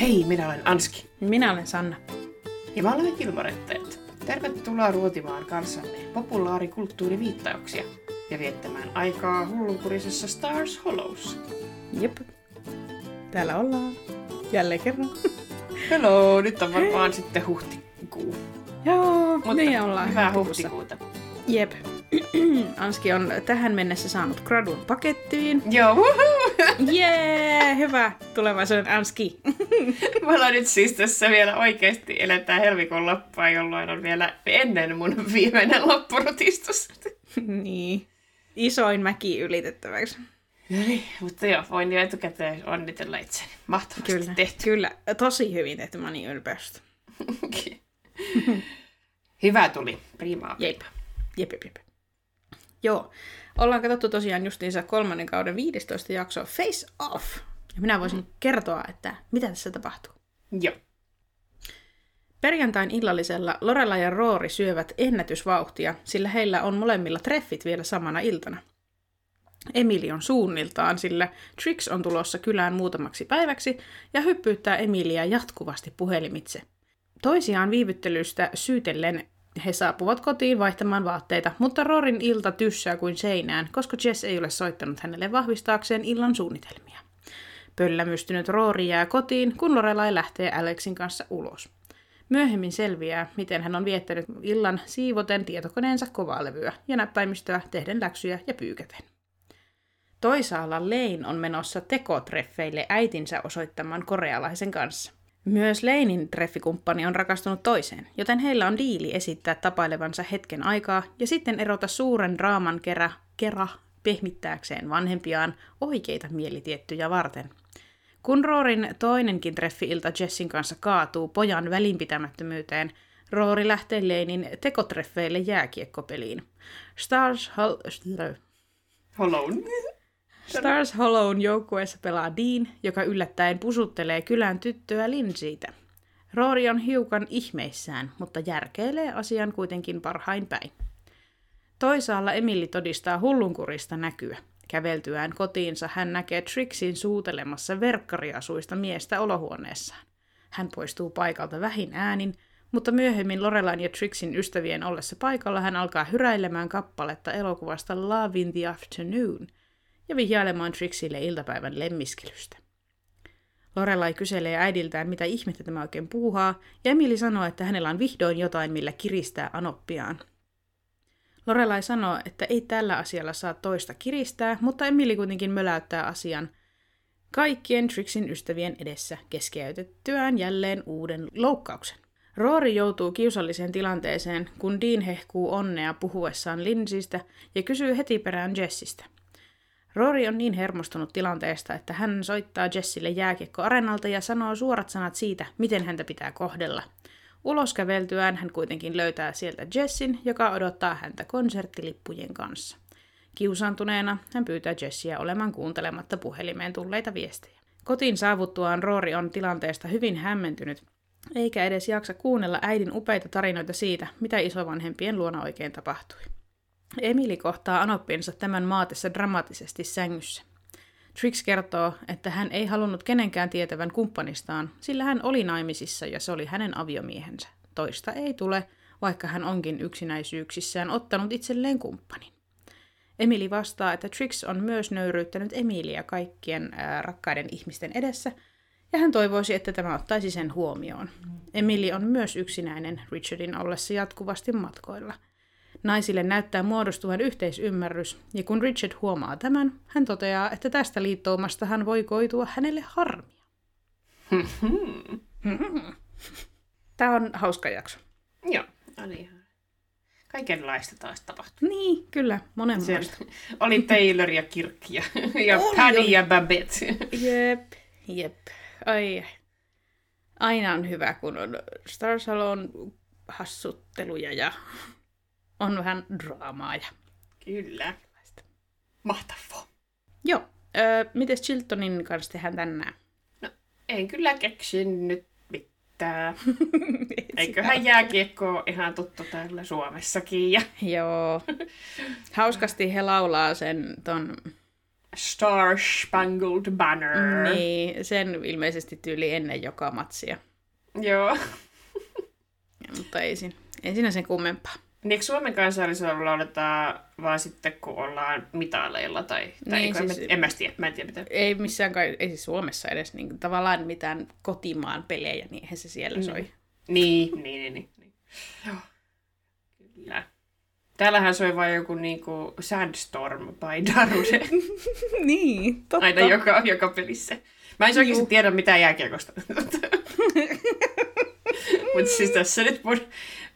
Hei, minä olen Anski. Minä olen Sanna. Ja me olemme Kilmorettajat. Tervetuloa ruotimaan kanssamme populaarikulttuuriviittauksia ja viettämään aikaa hullunkurisessa Stars Hollows. Jep. Täällä ollaan. Jälleen kerran. Hello, nyt on varmaan sitten huhtikuu. Joo, Mutta niin ollaan. hyvää huhtikuussa. huhtikuuta. Jep. Anski on tähän mennessä saanut gradun pakettiin. Joo, wuhuu! Jee, hyvä tulevaisuuden Anski. Me ollaan nyt siis tässä vielä oikeasti eletään helmikuun loppua, jolloin on vielä ennen mun viimeinen loppurutistus. niin. Isoin mäki ylitettäväksi. No niin, mutta joo, voin jo etukäteen onnitella itseni. Mahtavasti Kyllä, tehty. kyllä. Tosi hyvin tehty, mä niin ylpeästä. Hyvä tuli, primaa. Jep. Jep, jep, jep. Joo. Ollaan katsottu tosiaan justiinsa kolmannen kauden 15 jaksoa Face Off. Ja minä voisin kertoa, että mitä tässä tapahtuu. Joo. Perjantain illallisella Lorella ja Roori syövät ennätysvauhtia, sillä heillä on molemmilla treffit vielä samana iltana. Emili on suunniltaan, sillä Trix on tulossa kylään muutamaksi päiväksi ja hyppyyttää Emiliä jatkuvasti puhelimitse. Toisiaan viivyttelystä syytellen he saapuvat kotiin vaihtamaan vaatteita, mutta Rorin ilta tyssää kuin seinään, koska Jess ei ole soittanut hänelle vahvistaakseen illan suunnitelmia. Pöllämystynyt Roori jää kotiin, kun Lorelai lähtee Alexin kanssa ulos. Myöhemmin selviää, miten hän on viettänyt illan siivoten tietokoneensa kovalevyä ja näppäimistöä tehden läksyjä ja pyykäten. Toisaalla Lane on menossa tekotreffeille äitinsä osoittaman korealaisen kanssa. Myös Leinin treffikumppani on rakastunut toiseen, joten heillä on diili esittää tapailevansa hetken aikaa ja sitten erota suuren draaman kerä, kera pehmittääkseen vanhempiaan oikeita mielitiettyjä varten. Kun Roorin toinenkin treffi-ilta Jessin kanssa kaatuu pojan välinpitämättömyyteen, Roori lähtee Leinin tekotreffeille jääkiekkopeliin. Stars, Hol- Hollow. Stars Hollown joukkueessa pelaa Dean, joka yllättäen pusuttelee kylän tyttöä Lindsaytä. Roori on hiukan ihmeissään, mutta järkeilee asian kuitenkin parhain päin. Toisaalla Emily todistaa hullunkurista näkyä. Käveltyään kotiinsa hän näkee Trixin suutelemassa verkkariasuista miestä olohuoneessaan. Hän poistuu paikalta vähin äänin, mutta myöhemmin Lorelain ja Trixin ystävien ollessa paikalla hän alkaa hyräilemään kappaletta elokuvasta Love in the Afternoon ja vihjailemaan Trixille iltapäivän lemmiskelystä. Lorelai kyselee äidiltään, mitä ihmettä tämä oikein puuhaa, ja Emily sanoo, että hänellä on vihdoin jotain, millä kiristää anoppiaan. Lorelai sanoo, että ei tällä asialla saa toista kiristää, mutta Emily kuitenkin möläyttää asian kaikkien Trixin ystävien edessä keskeytettyään jälleen uuden loukkauksen. Roori joutuu kiusalliseen tilanteeseen, kun Dean hehkuu onnea puhuessaan Lindsaystä ja kysyy heti perään Jessistä. Rory on niin hermostunut tilanteesta, että hän soittaa Jessille jääkiekkoarenalta ja sanoo suorat sanat siitä, miten häntä pitää kohdella. Ulos käveltyään hän kuitenkin löytää sieltä Jessin, joka odottaa häntä konserttilippujen kanssa. Kiusaantuneena hän pyytää Jessiä olemaan kuuntelematta puhelimeen tulleita viestejä. Kotiin saavuttuaan Roori on tilanteesta hyvin hämmentynyt, eikä edes jaksa kuunnella äidin upeita tarinoita siitä, mitä isovanhempien luona oikein tapahtui. Emili kohtaa anoppinsa tämän maatessa dramaattisesti sängyssä. Trix kertoo, että hän ei halunnut kenenkään tietävän kumppanistaan, sillä hän oli naimisissa ja se oli hänen aviomiehensä. Toista ei tule, vaikka hän onkin yksinäisyyksissään ottanut itselleen kumppanin. Emili vastaa, että Trix on myös nöyryyttänyt Emilia kaikkien ää, rakkaiden ihmisten edessä, ja hän toivoisi, että tämä ottaisi sen huomioon. Emili on myös yksinäinen Richardin ollessa jatkuvasti matkoilla – Naisille näyttää muodostuvan yhteisymmärrys, ja kun Richard huomaa tämän, hän toteaa, että tästä liittoumasta hän voi koitua hänelle harmia. Tämä on hauska jakso. Joo, oli ihan kaikenlaista taas tapahtui. Niin, kyllä, monenlaista. Siellä oli Taylor ja Kirk ja, ja Oli, Paddy oli. ja Babette. Jep, jep. Ai, aina on hyvä, kun on Star Salon hassutteluja ja on vähän draamaa. Ja... Kyllä. Mahtavaa. Joo, öö, mites Chiltonin kanssa tehdään tänään? No, en kyllä keksinyt mitään. Eiköhän jääkiekko ole ihan tuttu täällä Suomessakin. Ja... Joo. Hauskasti he laulaa sen ton Star Spangled Banner. Niin, sen ilmeisesti tyyli ennen joka matsia. Joo. Ja, mutta ei siinä, ei siinä sen kummempaa. Niin eikö Suomen kansallisella lauletaan vaan sitten, kun ollaan mitaleilla tai, tai Niin, siis- siis... en, mä tiedä, mä en tiedä mitä. Ei missään, kai, ei siis Suomessa edes niin, tavallaan mitään kotimaan pelejä, niin eihän se siellä soi. Niin, niin, niin, niin. niin. Joo. Kyllä. Täällähän soi vain joku niinku Sandstorm by Darude. niin, totta. Aina joka, joka pelissä. Mä en oikeasti tiedä mitään jääkiekosta. Mutta siis tässä nyt mun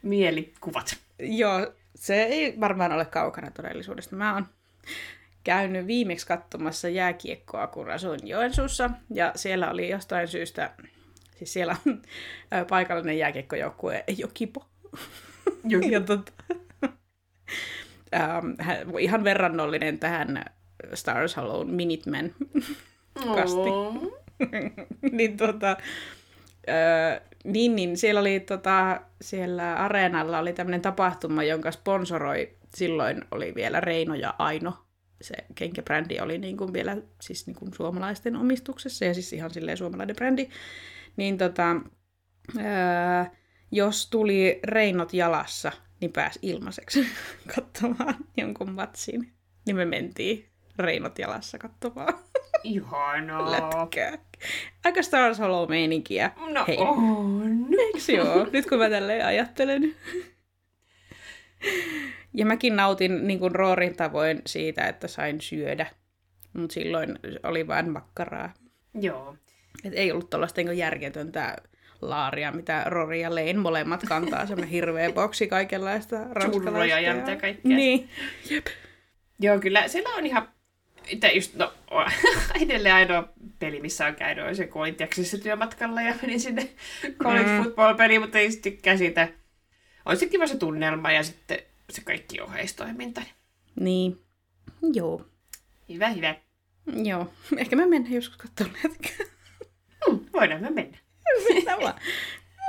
mielikuvat. Joo, se ei varmaan ole kaukana todellisuudesta. Mä oon käynyt viimeksi katsomassa jääkiekkoa, kun asuin Joensuussa, ja siellä oli jostain syystä, siis siellä on paikallinen jääkiekkojoukkue Jokipo. Jokipo. ja tota, ähm, ihan verrannollinen tähän Stars Hollow Minutemen Kasti. Niin, tota, niin, niin siellä oli tota, siellä areenalla oli tämmöinen tapahtuma, jonka sponsoroi silloin oli vielä Reino ja Aino. Se kenkäbrändi oli niin kuin vielä siis niin kuin suomalaisten omistuksessa ja siis ihan silleen suomalainen brändi. Niin tota, öö, jos tuli Reinot jalassa, niin pääsi ilmaiseksi katsomaan jonkun matsin. Niin me mentiin Reinot jalassa katsomaan Ihanaa. lätkää. Aika Stars Hollow meininkiä. No Hei. on. Eiks joo? Nyt kun mä tälleen ajattelen. Ja mäkin nautin niin kuin Roorin tavoin siitä, että sain syödä. Mutta silloin oli vain makkaraa. Joo. Et ei ollut tuollaista niin järjetöntä laaria, mitä Rory ja Lein molemmat kantaa. Semmoinen hirveä boksi kaikenlaista ranskalaista. Churroja ja mitä kaikkea. Niin. Joo, kyllä siellä on ihan... Itse just, no, edelleen ainoa peli, missä on käynyt, on se, kun olin työmatkalla ja menin sinne college Mm. football-peliin, mutta ei sitten tykkää siitä. On se kiva se tunnelma ja sitten se kaikki oheistoiminta. Niin. Joo. Hyvä, hyvä. Joo. Ehkä mä mennään joskus katsomaan lätkää. Hmm, voidaan me mennä. Mennään vaan.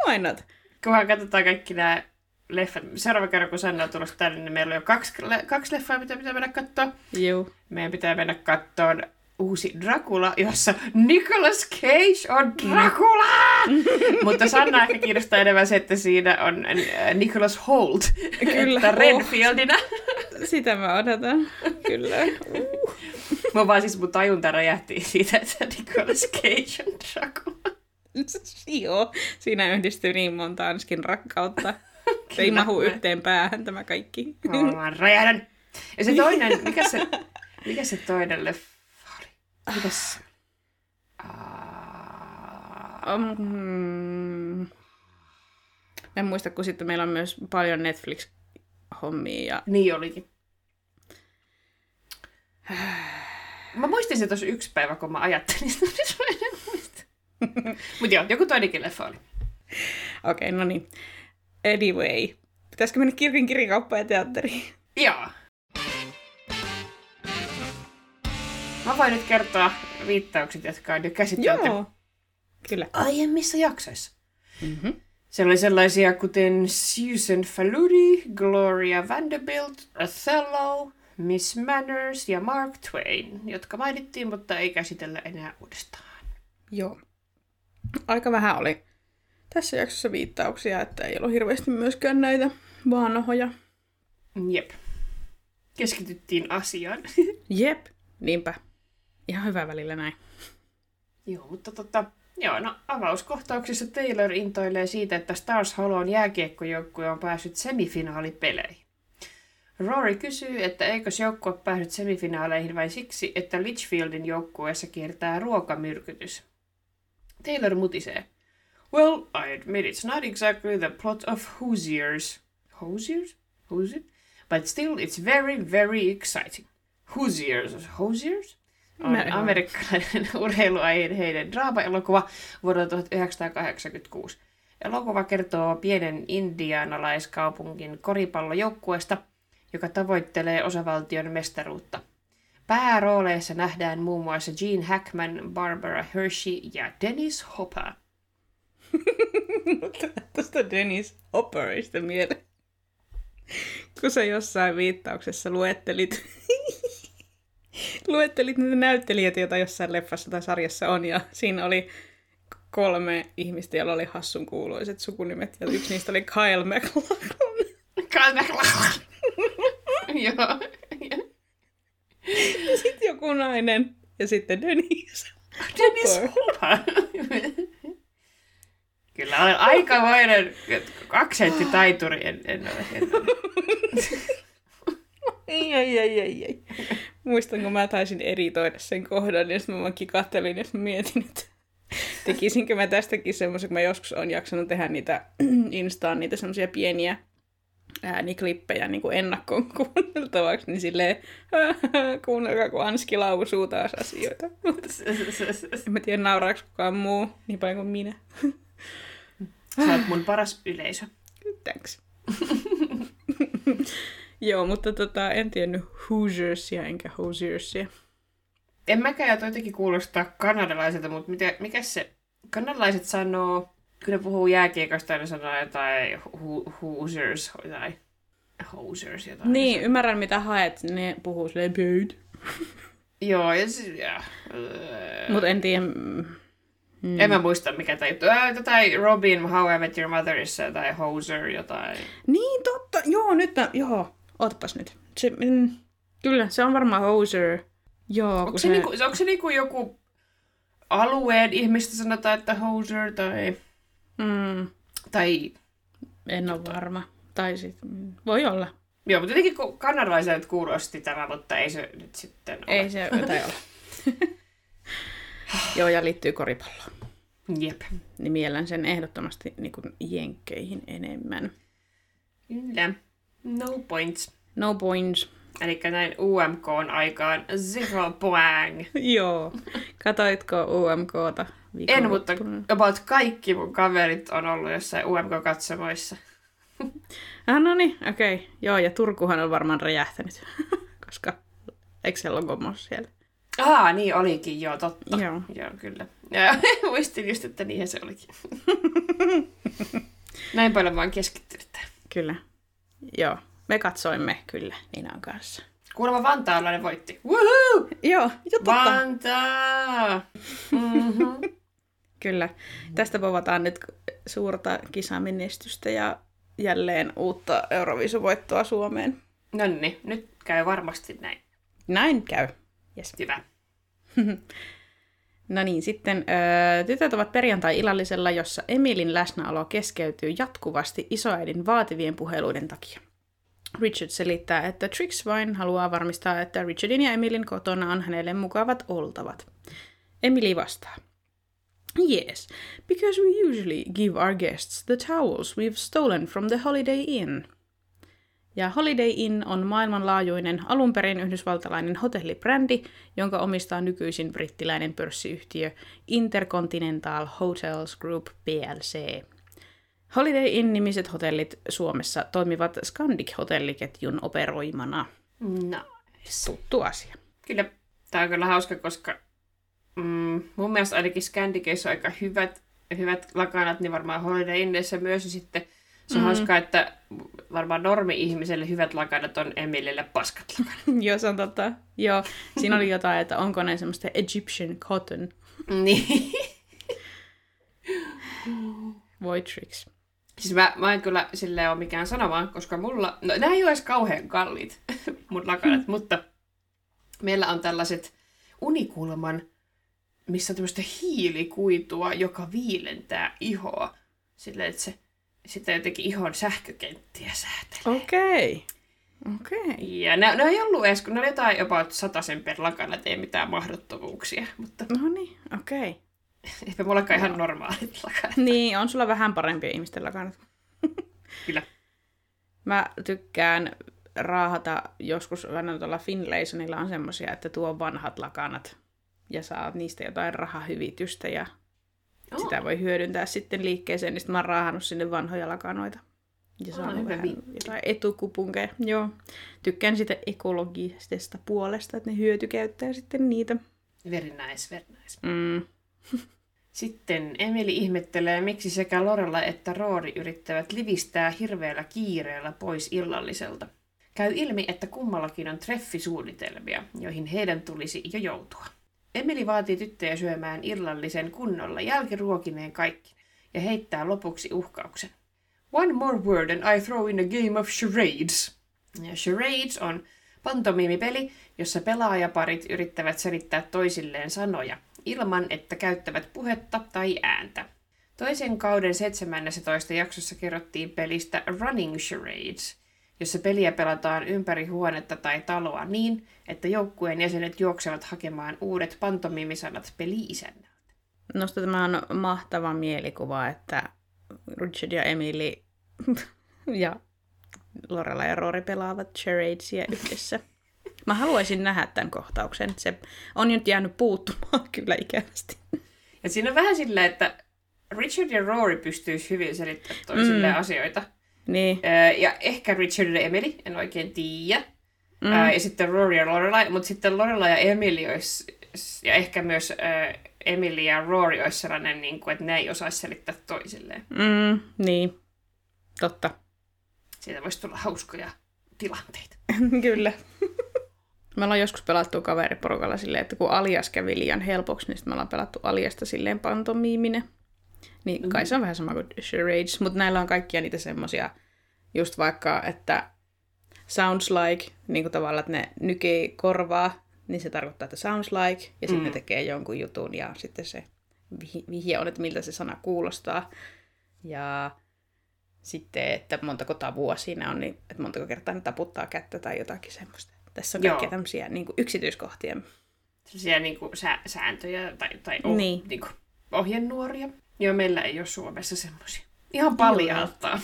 Why not? Kunhan katsotaan kaikki nämä leffat. Seuraava kerran, kun Sanna on tulossa tänne, niin meillä on jo kaksi, kaksi leffaa, mitä pitää mennä katsoa. Joo. Meidän pitää mennä kattoon uusi Dracula, jossa Nicolas Cage on Dracula! Mutta Sanna ehkä kiinnostaa enemmän se, että siinä on äh, Nicholas Holt, Kyllä, että oh. Redfieldina. Sitä mä odotan. Kyllä. Uh. Mä vaan siis mun tajunta räjähti siitä, että Nicolas Cage on Dracula. Joo, siinä yhdistyy niin monta Anskin rakkautta. Se ei mahu yhteen päähän tämä kaikki. Mä vaan räjähdän. Ja se toinen, mikä se, mikä se toinen leffa oli? Mikäs. Mä en muista, kun sitten meillä on myös paljon Netflix-hommia. Ja... Niin olikin. Mä muistin se tuossa yksi päivä, kun mä ajattelin sitä, mutta mä en muista. Mutta joo, joku toinenkin leffa oli. Okei, okay, no niin. Anyway. Pitäisikö mennä kirkin kirjakauppaan ja teatteriin? Joo. Mä voin nyt kertoa viittaukset, jotka on jo käsitelty Joo. Kyllä. aiemmissa jaksoissa. Mm-hmm. Siellä oli sellaisia kuten Susan Faludi, Gloria Vanderbilt, Othello, Miss Manners ja Mark Twain, jotka mainittiin, mutta ei käsitellä enää uudestaan. Joo. Aika vähän oli tässä jaksossa viittauksia, että ei ollut hirveästi myöskään näitä vaanohoja. Jep. Keskityttiin asiaan. Jep. Niinpä. Ihan hyvä välillä näin. joo, mutta tota, joo, no avauskohtauksessa Taylor intoilee siitä, että Stars Hollow'n jääkiekkojoukkue on päässyt semifinaalipeleihin. Rory kysyy, että eikös joukkue päässyt semifinaaleihin vain siksi, että Litchfieldin joukkueessa kiertää ruokamyrkytys. Taylor mutisee. Well, I admit it's not exactly the plot of Hoosiers. Hoosiers? Hoosiers? But still, it's very, very exciting. Hoosiers. Hoosiers? On amerikkalainen urheiluaiheinen draama-elokuva vuodelta 1986. Elokuva kertoo pienen indianalaiskaupungin koripallojoukkueesta, joka tavoittelee osavaltion mestaruutta. Päärooleissa nähdään muun muassa Gene Hackman, Barbara Hershey ja Dennis Hopper. Tuosta Dennis Hopperista mieleen. Kun sä jossain viittauksessa luettelit luettelit niitä näyttelijöitä, joita jossain leffassa tai sarjassa on, ja siinä oli kolme ihmistä, joilla oli hassun kuuluiset sukunimet, ja yksi niistä oli Kyle MacLachlan. Kyle MacLachlan. Joo. Ja sitten joku nainen, ja sitten Denise. Dennis Hopper. Kyllä olen aikamoinen aksenttitaituri. En, en ole. En ole. Ei, ei, ei, ei, ei. Muistan, kun mä taisin editoida sen kohdan, ja sitten mä vaan kikattelin, ja mä mietin, että tekisinkö mä tästäkin semmoisen, kun mä joskus on jaksanut tehdä niitä Instaan niitä semmoisia pieniä ääniklippejä niin kuin ennakkoon kuunneltavaksi, niin silleen, kuunnelkaa, kun Anski lausuu taas asioita. En mä tiedä, nauraako kukaan muu niin paljon kuin minä. Sä oot mun paras yleisö. Thanks. Joo, mutta tota, en tiennyt Hoosiersia enkä Hoosiersia. En mäkään, ja jotenkin kuulostaa kanadalaiselta, mutta mitä, mikä se... Kanadalaiset sanoo, kun ne puhuu jääkiekosta, ne sanoo jotain hu, Hoosiers tai Hoosiers jotain. Niin, ymmärrän mitä haet, ne puhuu silleen. Joo, ja siis... Ja, Mut en tiedä... mm. En mä muista mikä tämä juttu. Äh, tai Robin, How I Met Your Motherissa, tai Hoser, jotain. Niin, totta. Joo, nyt mä... Joo, ootpas nyt. Se, mm, kyllä, se on varmaan Hoser. Joo, Onko kun se, niinku, onko se niinku joku alueen ihmistä sanotaan, että Hoser, tai... Mm, Tai... en ole varma. Tai sit, mm, voi olla. Joo, mutta jotenkin kanadalaiset kuulosti tämä, mutta ei se nyt sitten ole. Ei se tai ole. Joo, ja liittyy koripalloon. Jep. Niin miellän sen ehdottomasti niin kuin jenkkeihin enemmän. Kyllä. No points. No points. Eli näin UMK on aikaan zero poang. Joo. Katoitko UMKta? En, mutta about kaikki mun kaverit on ollut jossain UMK-katsomoissa. Ah, no niin, okei. Okay. Joo, ja Turkuhan on varmaan räjähtänyt, koska Excel on kommos siellä. Aa, niin olikin, joo, totta. Joo. Joo, kyllä. Ja muistin just, että niinhän se olikin. Näin paljon oon keskittynyt. Kyllä. Joo, me katsoimme kyllä Ninan kanssa. Kuulemma vantaalainen voitti. Woohoo! Joo, jo totta. Vantaa! Mm-hmm. Kyllä. Tästä povataan nyt suurta kisamenestystä ja jälleen uutta Euroviisuvoittoa Suomeen. No niin, nyt käy varmasti näin. Näin käy. Yes. Hyvä. No niin, sitten öö, tytöt ovat perjantai-illallisella, jossa Emilin läsnäolo keskeytyy jatkuvasti isoäidin vaativien puheluiden takia. Richard selittää, että Trix vain haluaa varmistaa, että Richardin ja Emilin kotona on hänelle mukavat oltavat. Emily vastaa. Yes, because we usually give our guests the towels we've stolen from the Holiday Inn. Ja Holiday Inn on maailmanlaajuinen alunperin yhdysvaltalainen hotellibrändi, jonka omistaa nykyisin brittiläinen pörssiyhtiö Intercontinental Hotels Group PLC. Holiday Inn-nimiset hotellit Suomessa toimivat Scandic-hotelliketjun operoimana. Nice. Tuttu asia. Kyllä, tää on kyllä hauska, koska mm, mun mielestä ainakin Scandicissa on aika hyvät, hyvät lakanat, niin varmaan Holiday Inneissä myös. Sitten se on mm. hauskaa, että varmaan normi-ihmiselle hyvät lakanat on Emilille paskat lakanat. Joo, se on totta. Joo, siinä oli jotain, että onko ne semmoista Egyptian cotton. niin. Voi tricks. Siis mä, mä en kyllä silleen ole mikään sanomaan, koska mulla... No, nämä ei ole edes kauhean kalliit, mun lakanat, mutta meillä on tällaiset unikulman, missä on tämmöistä hiilikuitua, joka viilentää ihoa. Silleen, että se sitä jotenkin ihon sähkökenttiä säätelee. Okei. Okei. Ja ne, ne ei ollut edes, kun ne oli jotain about sen per lakana, että ei mitään mahdottomuuksia, mutta No niin, okei. eipä mullakaan ihan normaalit lakanat. Niin, on sulla vähän parempia ihmisten lakanat. Kyllä. Mä tykkään raahata joskus aina tuolla Finlaysonilla on semmosia, että tuo vanhat lakanat ja saat niistä jotain rahahyvitystä ja Oh. sitä voi hyödyntää sitten liikkeeseen, niin sitten mä oon raahannut sinne vanhoja lakanoita. Ja Oh, saanut vähän vinkki. jotain etukupunkeja. Joo. Tykkään sitä ekologisesta puolesta, että ne hyötykäyttää sitten niitä. Very nice, very nice. Mm. Sitten Emili ihmettelee, miksi sekä Lorella että Roori yrittävät livistää hirveällä kiireellä pois illalliselta. Käy ilmi, että kummallakin on treffisuunnitelmia, joihin heidän tulisi jo joutua. Emily vaatii tyttöjä syömään illallisen kunnolla jälkiruokineen kaikki ja heittää lopuksi uhkauksen. One more word and I throw in a game of charades. Ja charades on pantomiimipeli, jossa pelaajaparit yrittävät selittää toisilleen sanoja ilman, että käyttävät puhetta tai ääntä. Toisen kauden 17 jaksossa kerrottiin pelistä Running Charades, jossa peliä pelataan ympäri huonetta tai taloa niin, että joukkueen jäsenet juoksevat hakemaan uudet pantomiimisanat peli-isännältä. Nosta tämä on mahtava mielikuva, että Richard ja Emily ja Lorella ja Rory pelaavat charadesia yhdessä. Mä haluaisin nähdä tämän kohtauksen. Se on nyt jäänyt puuttumaan kyllä ikävästi. Ja siinä on vähän sillä, että Richard ja Rory pystyisi hyvin selittämään toisille mm. asioita. Niin. Ja ehkä Richard ja Emily, en oikein tiedä. Mm. Ja sitten Rory ja Lorelai, mutta sitten Lorelai ja Emily olisi, ja ehkä myös Emily ja Rory olisi sellainen, niin kuin, että ne ei osaisi selittää toisilleen. Mm, niin, totta. Siitä voisi tulla hauskoja tilanteita. Kyllä. Me ollaan joskus pelattu kaveriporukalla silleen, että kun alias kävi liian helpoksi, niin sitten me ollaan pelattu aliasta silleen pantomiiminen. Niin mm-hmm. kai se on vähän sama kuin charades, mutta näillä on kaikkia niitä semmosia, just vaikka, että sounds like, niin kuin tavallaan, että ne nykii korvaa, niin se tarkoittaa, että sounds like, ja sitten mm. ne tekee jonkun jutun, ja sitten se vihje on, että miltä se sana kuulostaa. Ja sitten, että montako tavua siinä on, niin että montako kertaa ne taputtaa kättä tai jotakin semmoista. Tässä on kaikkia tämmöisiä niin kuin yksityiskohtia. Sellaisia niin kuin sä- sääntöjä tai, tai oh, niin. Niin kuin ohjenuoria. Joo, meillä ei ole Suomessa semmoisia. Ihan paljaltaa.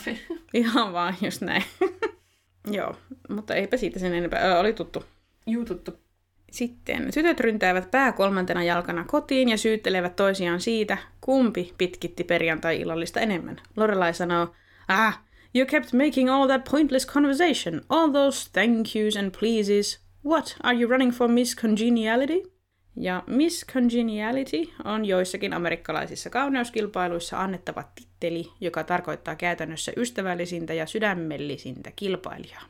Ihan vaan, just näin. Joo, mutta eipä siitä sen enempää. Ö, oli tuttu. Juu, tuttu. Sitten tytöt ryntäävät pää kolmantena jalkana kotiin ja syyttelevät toisiaan siitä, kumpi pitkitti perjantai-illallista enemmän. Lorelai sanoo, ah, you kept making all that pointless conversation, all those thank yous and pleases. What, are you running for Miss Congeniality? Ja Miss Congeniality on joissakin amerikkalaisissa kauneuskilpailuissa annettava titteli, joka tarkoittaa käytännössä ystävällisintä ja sydämellisintä kilpailijaa.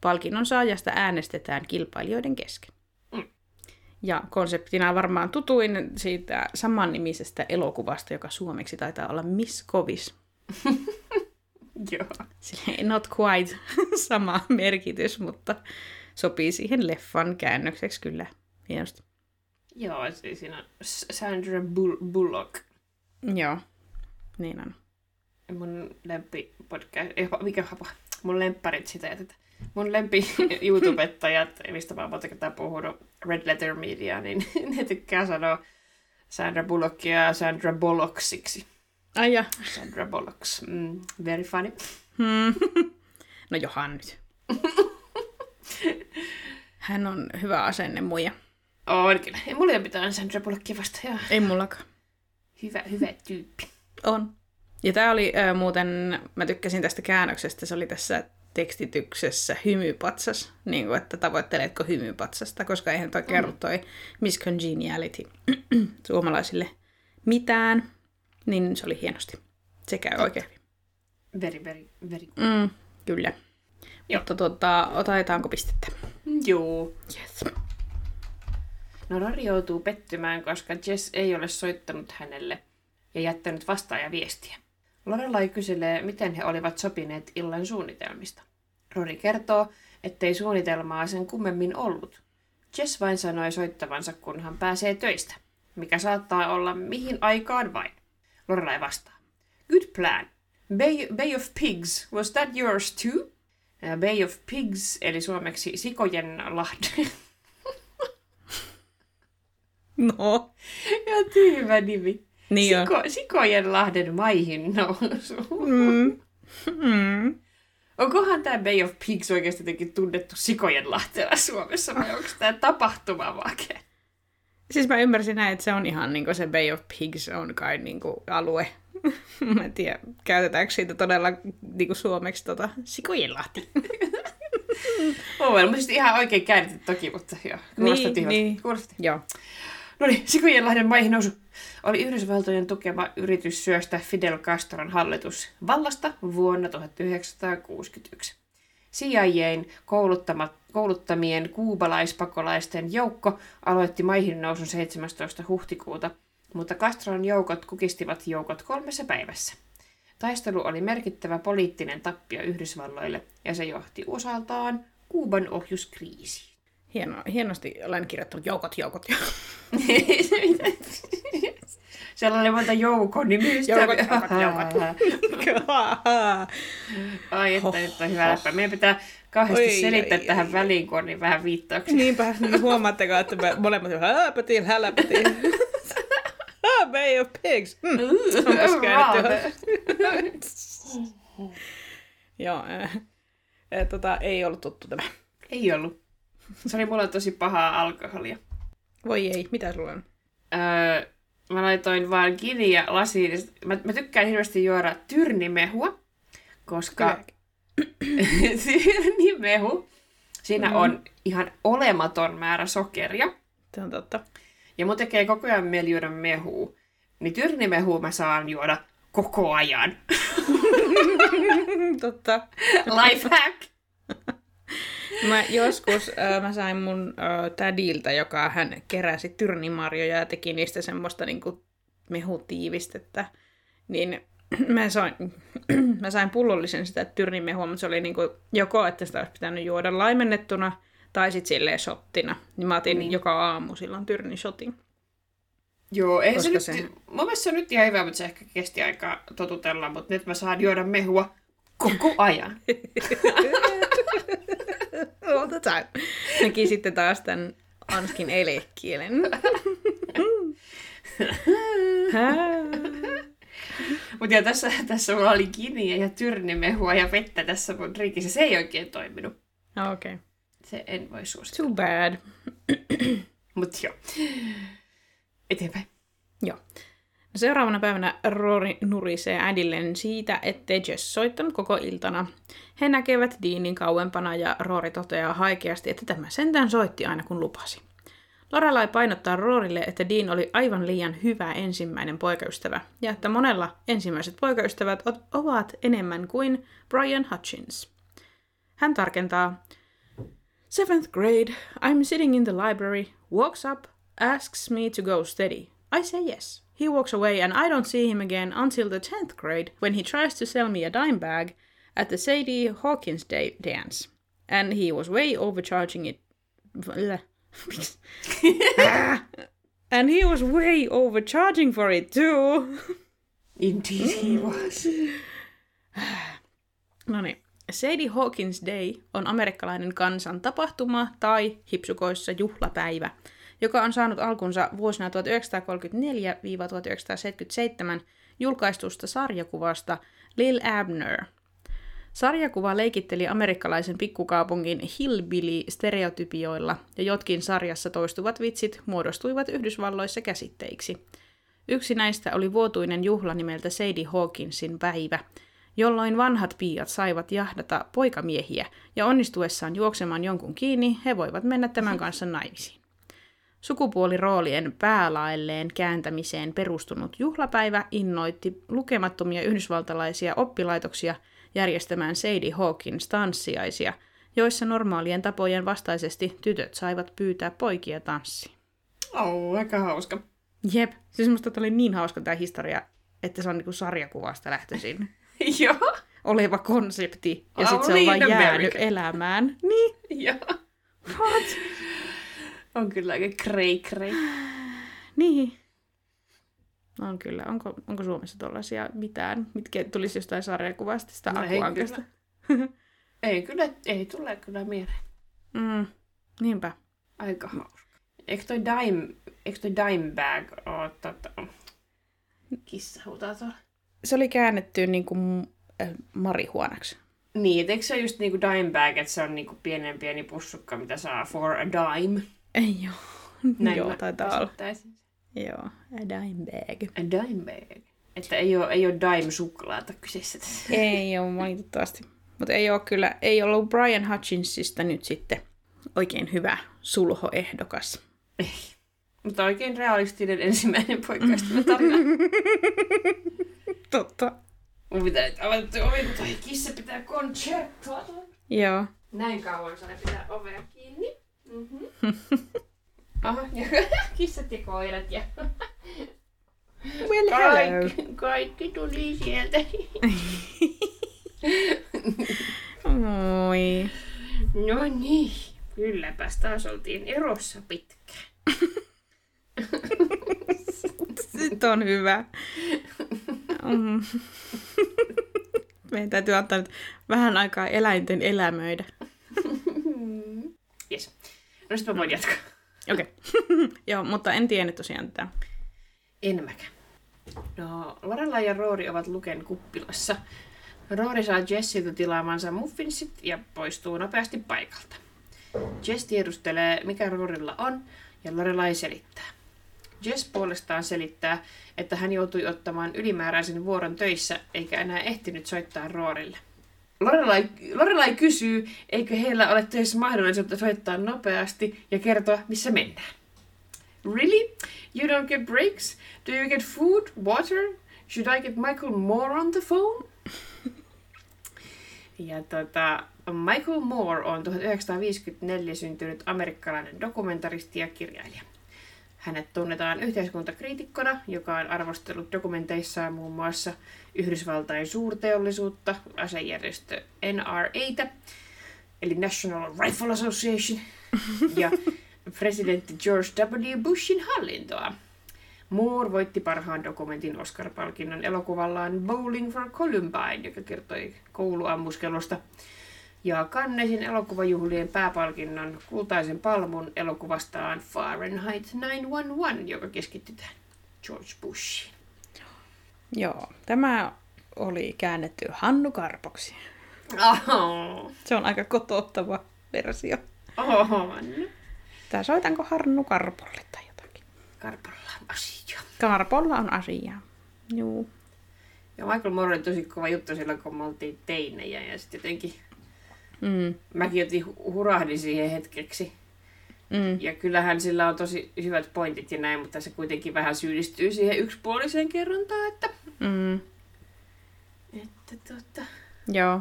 Palkinnon saajasta äänestetään kilpailijoiden kesken. Ja konseptina varmaan tutuin siitä samannimisestä elokuvasta, joka suomeksi taitaa olla Miss Kovis. Joo. Silleen not quite sama merkitys, mutta sopii siihen leffan käännökseksi kyllä hienosti. Joo, siis siinä on Sandra Bull- Bullock. Joo, niin on. Mun lempi podcast, mikä hapa, mun lempparit sitä, että mun lempi YouTubettajat, mistä mä oon monta kertaa puhunut, Red Letter Media, niin ne tykkää sanoa Sandra Bullockia Sandra Bullocksiksi. Ai ja. Sandra Bullocks. Mm, very funny. Hmm. No johan nyt. Hän on hyvä asenne muija. On kyllä. Ei mulla ei mitään Sandra Bullockia vasta. Joo. Ei mullakaan. Hyvä, hyvä tyyppi. On. Ja tämä oli äh, muuten, mä tykkäsin tästä käännöksestä, se oli tässä tekstityksessä hymypatsas, niin kuin, että tavoitteletko hymypatsasta, koska eihän toi mm. kerro toi Miss Congeniality suomalaisille mitään, niin se oli hienosti. Se käy oikein. Very, very, very good. Mm, kyllä. Joo. Mutta tuota, otetaanko pistettä? Joo. Yes. No Rory joutuu pettymään, koska Jess ei ole soittanut hänelle ja jättänyt vastaajaviestiä. Lorelai kyselee, miten he olivat sopineet illan suunnitelmista. Rory kertoo, ettei suunnitelmaa sen kummemmin ollut. Jess vain sanoi soittavansa, kun hän pääsee töistä, mikä saattaa olla mihin aikaan vain. Lorelai vastaa. Good plan. Bay, Bay of Pigs, was that yours too? Bay of Pigs, eli suomeksi Sikojen lahde. No. Ja tyhmä nimi. Niin Siko, Sikojen lahden maihin nousu. Mm. Mm. Onkohan tämä Bay of Pigs oikeasti jotenkin tunnettu Sikojen lahteella Suomessa vai onko tämä tapahtuma vake? Siis mä ymmärsin näin, että se on ihan niin kuin se Bay of Pigs on kai niin kuin alue. mä en tiedä, käytetäänkö siitä todella niin kuin suomeksi tota, Sikojenlahti. On varmasti ihan oikein käännetty toki, mutta joo. Kuulostaa niin, niin. Kuulostaa. Joo. No niin, Sikojenlahden maihin nousu oli Yhdysvaltojen tukema yritys syöstä Fidel Castron hallitus vallasta vuonna 1961. CIAn kouluttamat, kouluttamien kuubalaispakolaisten joukko aloitti maihin nousun 17. huhtikuuta, mutta Castron joukot kukistivat joukot kolmessa päivässä. Taistelu oli merkittävä poliittinen tappio Yhdysvalloille ja se johti osaltaan Kuuban ohjuskriisiin. Hieno, hienosti olen kirjoittanut joukot, joukot, joukot. Siellä oli monta joukon nimistä. Joukot, joukot, joukot. Ai, että nyt on hyvä läppä. Meidän pitää kahdesti Oi, selittää ai, tähän ai. väliin, kun on niin vähän viittauksia. Niinpä, niin huomaatteko, että me molemmat häläpätiin, häläpätiin. ah, Bay of Pigs. Mm. Onpas käännetty. Joo, äh, äh, tota, ei ollut tuttu tämä. Ei ollut. Se oli mulla tosi pahaa alkoholia. Voi ei, mitä sulla on? Öö, mä laitoin vaan gini ja lasiin. Mä, mä tykkään hirveästi juoda tyrnimehua, koska tyrnimehu, siinä Mhm. on ihan olematon määrä sokeria. Se on totta. Ja mun tekee koko ajan mieli juoda mehua. Niin tyrnimehua mä saan juoda koko ajan. totta. Life hack! Mä joskus äh, mä sain mun äh, tädiltä, joka hän keräsi tyrnimarjoja ja teki niistä semmoista niinku mehutiivistettä. Niin mä sain, mä sain pullollisen sitä tyrnimehua, mutta se oli niinku joko, että sitä olisi pitänyt juoda laimennettuna tai sitten silleen shottina. Niin mä otin niin. joka aamu silloin tyrnishotin. Joo, ei se nyt, se- se... mun mielestä se on nyt ihan hyvä, mutta se ehkä kesti aikaa totutella, mutta nyt mä saan juoda mehua koko ajan. All the time. Näki sitten taas tämän Anskin elekielen. Mutta ja tässä, tässä mulla oli kiniä ja tyrnimehua ja vettä tässä mun drinkissä. Se ei oikein toiminut. Okei. Okay. Se en voi suositella. Too bad. Mutta joo. Eteenpäin. Joo. Seuraavana päivänä Rory nurisee äidilleen siitä, ettei Jess soittanut koko iltana. He näkevät Deanin kauempana ja Rory toteaa haikeasti, että tämä sentään soitti aina kun lupasi. Lorelai painottaa Roorille, että Dean oli aivan liian hyvä ensimmäinen poikaystävä, ja että monella ensimmäiset poikaystävät ovat enemmän kuin Brian Hutchins. Hän tarkentaa, Seventh grade, I'm sitting in the library, walks up, asks me to go steady. I say yes. He walks away and I don't see him again until the 10th grade when he tries to sell me a dime bag at the Sadie Hawkins Day dance. And he was way overcharging it. And he was way overcharging for it too. Indeed he was. No niin. Sadie Hawkins Day on amerikkalainen kansan tapahtuma tai hipsukoissa juhlapäivä, joka on saanut alkunsa vuosina 1934-1977 julkaistusta sarjakuvasta Lil Abner. Sarjakuva leikitteli amerikkalaisen pikkukaupungin hillbilly-stereotypioilla, ja jotkin sarjassa toistuvat vitsit muodostuivat Yhdysvalloissa käsitteiksi. Yksi näistä oli vuotuinen juhla nimeltä Sadie Hawkinsin päivä, jolloin vanhat piiat saivat jahdata poikamiehiä, ja onnistuessaan juoksemaan jonkun kiinni, he voivat mennä tämän kanssa naimisiin. Sukupuoliroolien päälaelleen kääntämiseen perustunut juhlapäivä innoitti lukemattomia yhdysvaltalaisia oppilaitoksia järjestämään Sadie Hawkins tanssiaisia, joissa normaalien tapojen vastaisesti tytöt saivat pyytää poikia tanssiin. Oh, aika hauska. Jep, siis musta oli niin hauska tämä historia, että se on niinku sarjakuvasta lähtöisin Joo. oleva konsepti, ja sitten se on vain in jäänyt elämään. Niin, Joo. what? On kyllä aika krei krei. Niin. On kyllä. Onko, onko Suomessa tuollaisia mitään, mitkä tulisi jostain sarjakuvasta sitä No ei akuankasta? Ei kyllä, ei tule kyllä mieleen. Mm, niinpä. Aika hauska. Eikö toi dime, eikö toi dime bag oo tota... Kissa huutaa tuolla. Se oli käännetty niin kuin äh, marihuonaksi. Niin, eikö se ole just niinku dime bag, että se on niinku pienen pieni pussukka, mitä saa for a dime? Ei joo. Näin joo, taitaa olla. Joo, a dime bag. A dime bag. Että ei ole, ei ole dime suklaata kyseessä tässä. Ei ole valitettavasti. Mutta ei ole kyllä, ei ollut Brian Hutchinsista nyt sitten oikein hyvä sulhoehdokas. Ei. Mutta oikein realistinen ensimmäinen poikaystävä tarina. Totta. Mun pitää nyt avata ovi, toi kissa pitää koncerttoa. Joo. Näin kauan saa pitää ovea kiinni. Mm-hmm. Aha, ja kissat ja koirat ja Well, kaikki, kaikki tuli sieltä. Moi. No niin, kylläpäs taas oltiin erossa pitkään. Nyt on hyvä. Mm. Meidän täytyy antaa nyt vähän aikaa eläinten elämöidä. No sit mä voin jatkaa. Okei. Okay. Joo, mutta en tiennyt tosiaan tätä. En mäkään. No, Lorella ja Roori ovat Luken kuppilassa. Roori saa Jessiltä tilaamansa muffinsit ja poistuu nopeasti paikalta. Jess tiedustelee, mikä Roorilla on, ja Lorelai selittää. Jess puolestaan selittää, että hän joutui ottamaan ylimääräisen vuoron töissä, eikä enää ehtinyt soittaa Roorille. Lorelai, Lorelai kysyy, eikö heillä ole töissä mahdollisuutta soittaa nopeasti ja kertoa, missä mennään. Really? You don't get breaks? Do you get food, water? Should I get Michael Moore on the phone? Ja tota, Michael Moore on 1954 syntynyt amerikkalainen dokumentaristi ja kirjailija. Hänet tunnetaan yhteiskuntakriitikkona, joka on arvostellut dokumenteissaan muun muassa Yhdysvaltain suurteollisuutta, asejärjestö NRAtä, eli National Rifle Association, ja presidentti George W. Bushin hallintoa. Moore voitti parhaan dokumentin Oscar-palkinnon elokuvallaan Bowling for Columbine, joka kertoi kouluammuskelusta. Ja Cannesin elokuvajuhlien pääpalkinnon kultaisen palmun elokuvastaan Fahrenheit 911, joka keskittyi tähän George Bushiin. Joo, tämä oli käännetty Hannu Karpoksi. Oho, Se on aika kotouttava versio. oho, Tää soitanko Hannu Karpolle tai jotakin? Karpalla asia. Karpolla on asiaa. Juu. Ja Michael Moore oli tosi kova juttu silloin, kun me oltiin teinejä ja sitten jotenkin Mm. mäkin jotenkin hu- hurahdin siihen hetkeksi. Mm. Ja kyllähän sillä on tosi hyvät pointit ja näin, mutta se kuitenkin vähän syyllistyy siihen yksipuoliseen kerrontaan, että... Mm. että tota... Joo.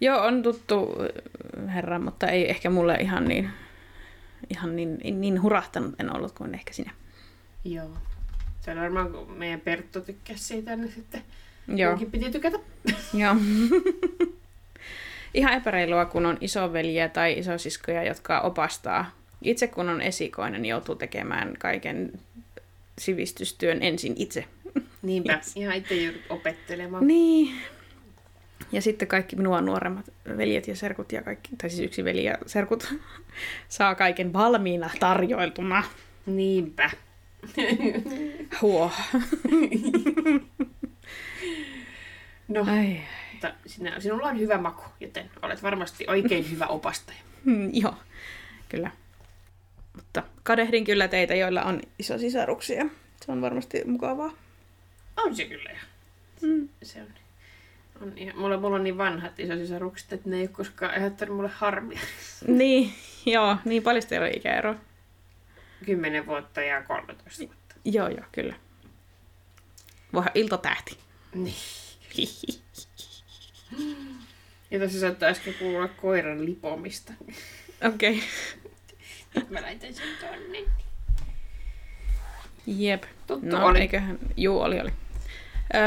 Joo, on tuttu äh, herra, mutta ei ehkä mulle ihan niin, ihan niin, niin hurahtanut en ollut kuin ehkä sinä. Joo. Se on varmaan, kun meidän Perttu tykkäsi siitä, niin sitten Joo. Piti tykätä. Joo. Ihan epäreilua, kun on isoveliä tai isosiskoja, jotka opastaa. Itse kun on esikoinen, niin joutuu tekemään kaiken sivistystyön ensin itse. Niinpä, Yes. ihan itse joudut opettelemaan. Niin. Ja sitten kaikki minua nuoremmat veljet ja serkut ja kaikki, tai siis yksi veli ja serkut, saa kaiken valmiina tarjoiltuna. Niinpä. Huo. No, Ai. Mutta sinä, sinulla on hyvä maku, joten olet varmasti oikein hyvä opastaja. Mm, joo, kyllä. Mutta kadehdin kyllä teitä, joilla on iso sisaruksia. Se on varmasti mukavaa. On se kyllä jo. Mm. Se on, on ihan, mulla, mulla on niin vanhat isosisarukset, että ne ei ole koskaan aiheuttanut mulle harmia. Niin, joo, niin paljon teillä on ikäero. 10 vuotta ja 13 vuotta. Joo, joo, kyllä. Voihan iltatähti. Niin. Ja tässä saattaa äsken kuulla koiran lipomista. Okei. Okay. Mä laitan sen tonne. Jep. Tuttu no, oli. eiköhän... Juu, oli, oli.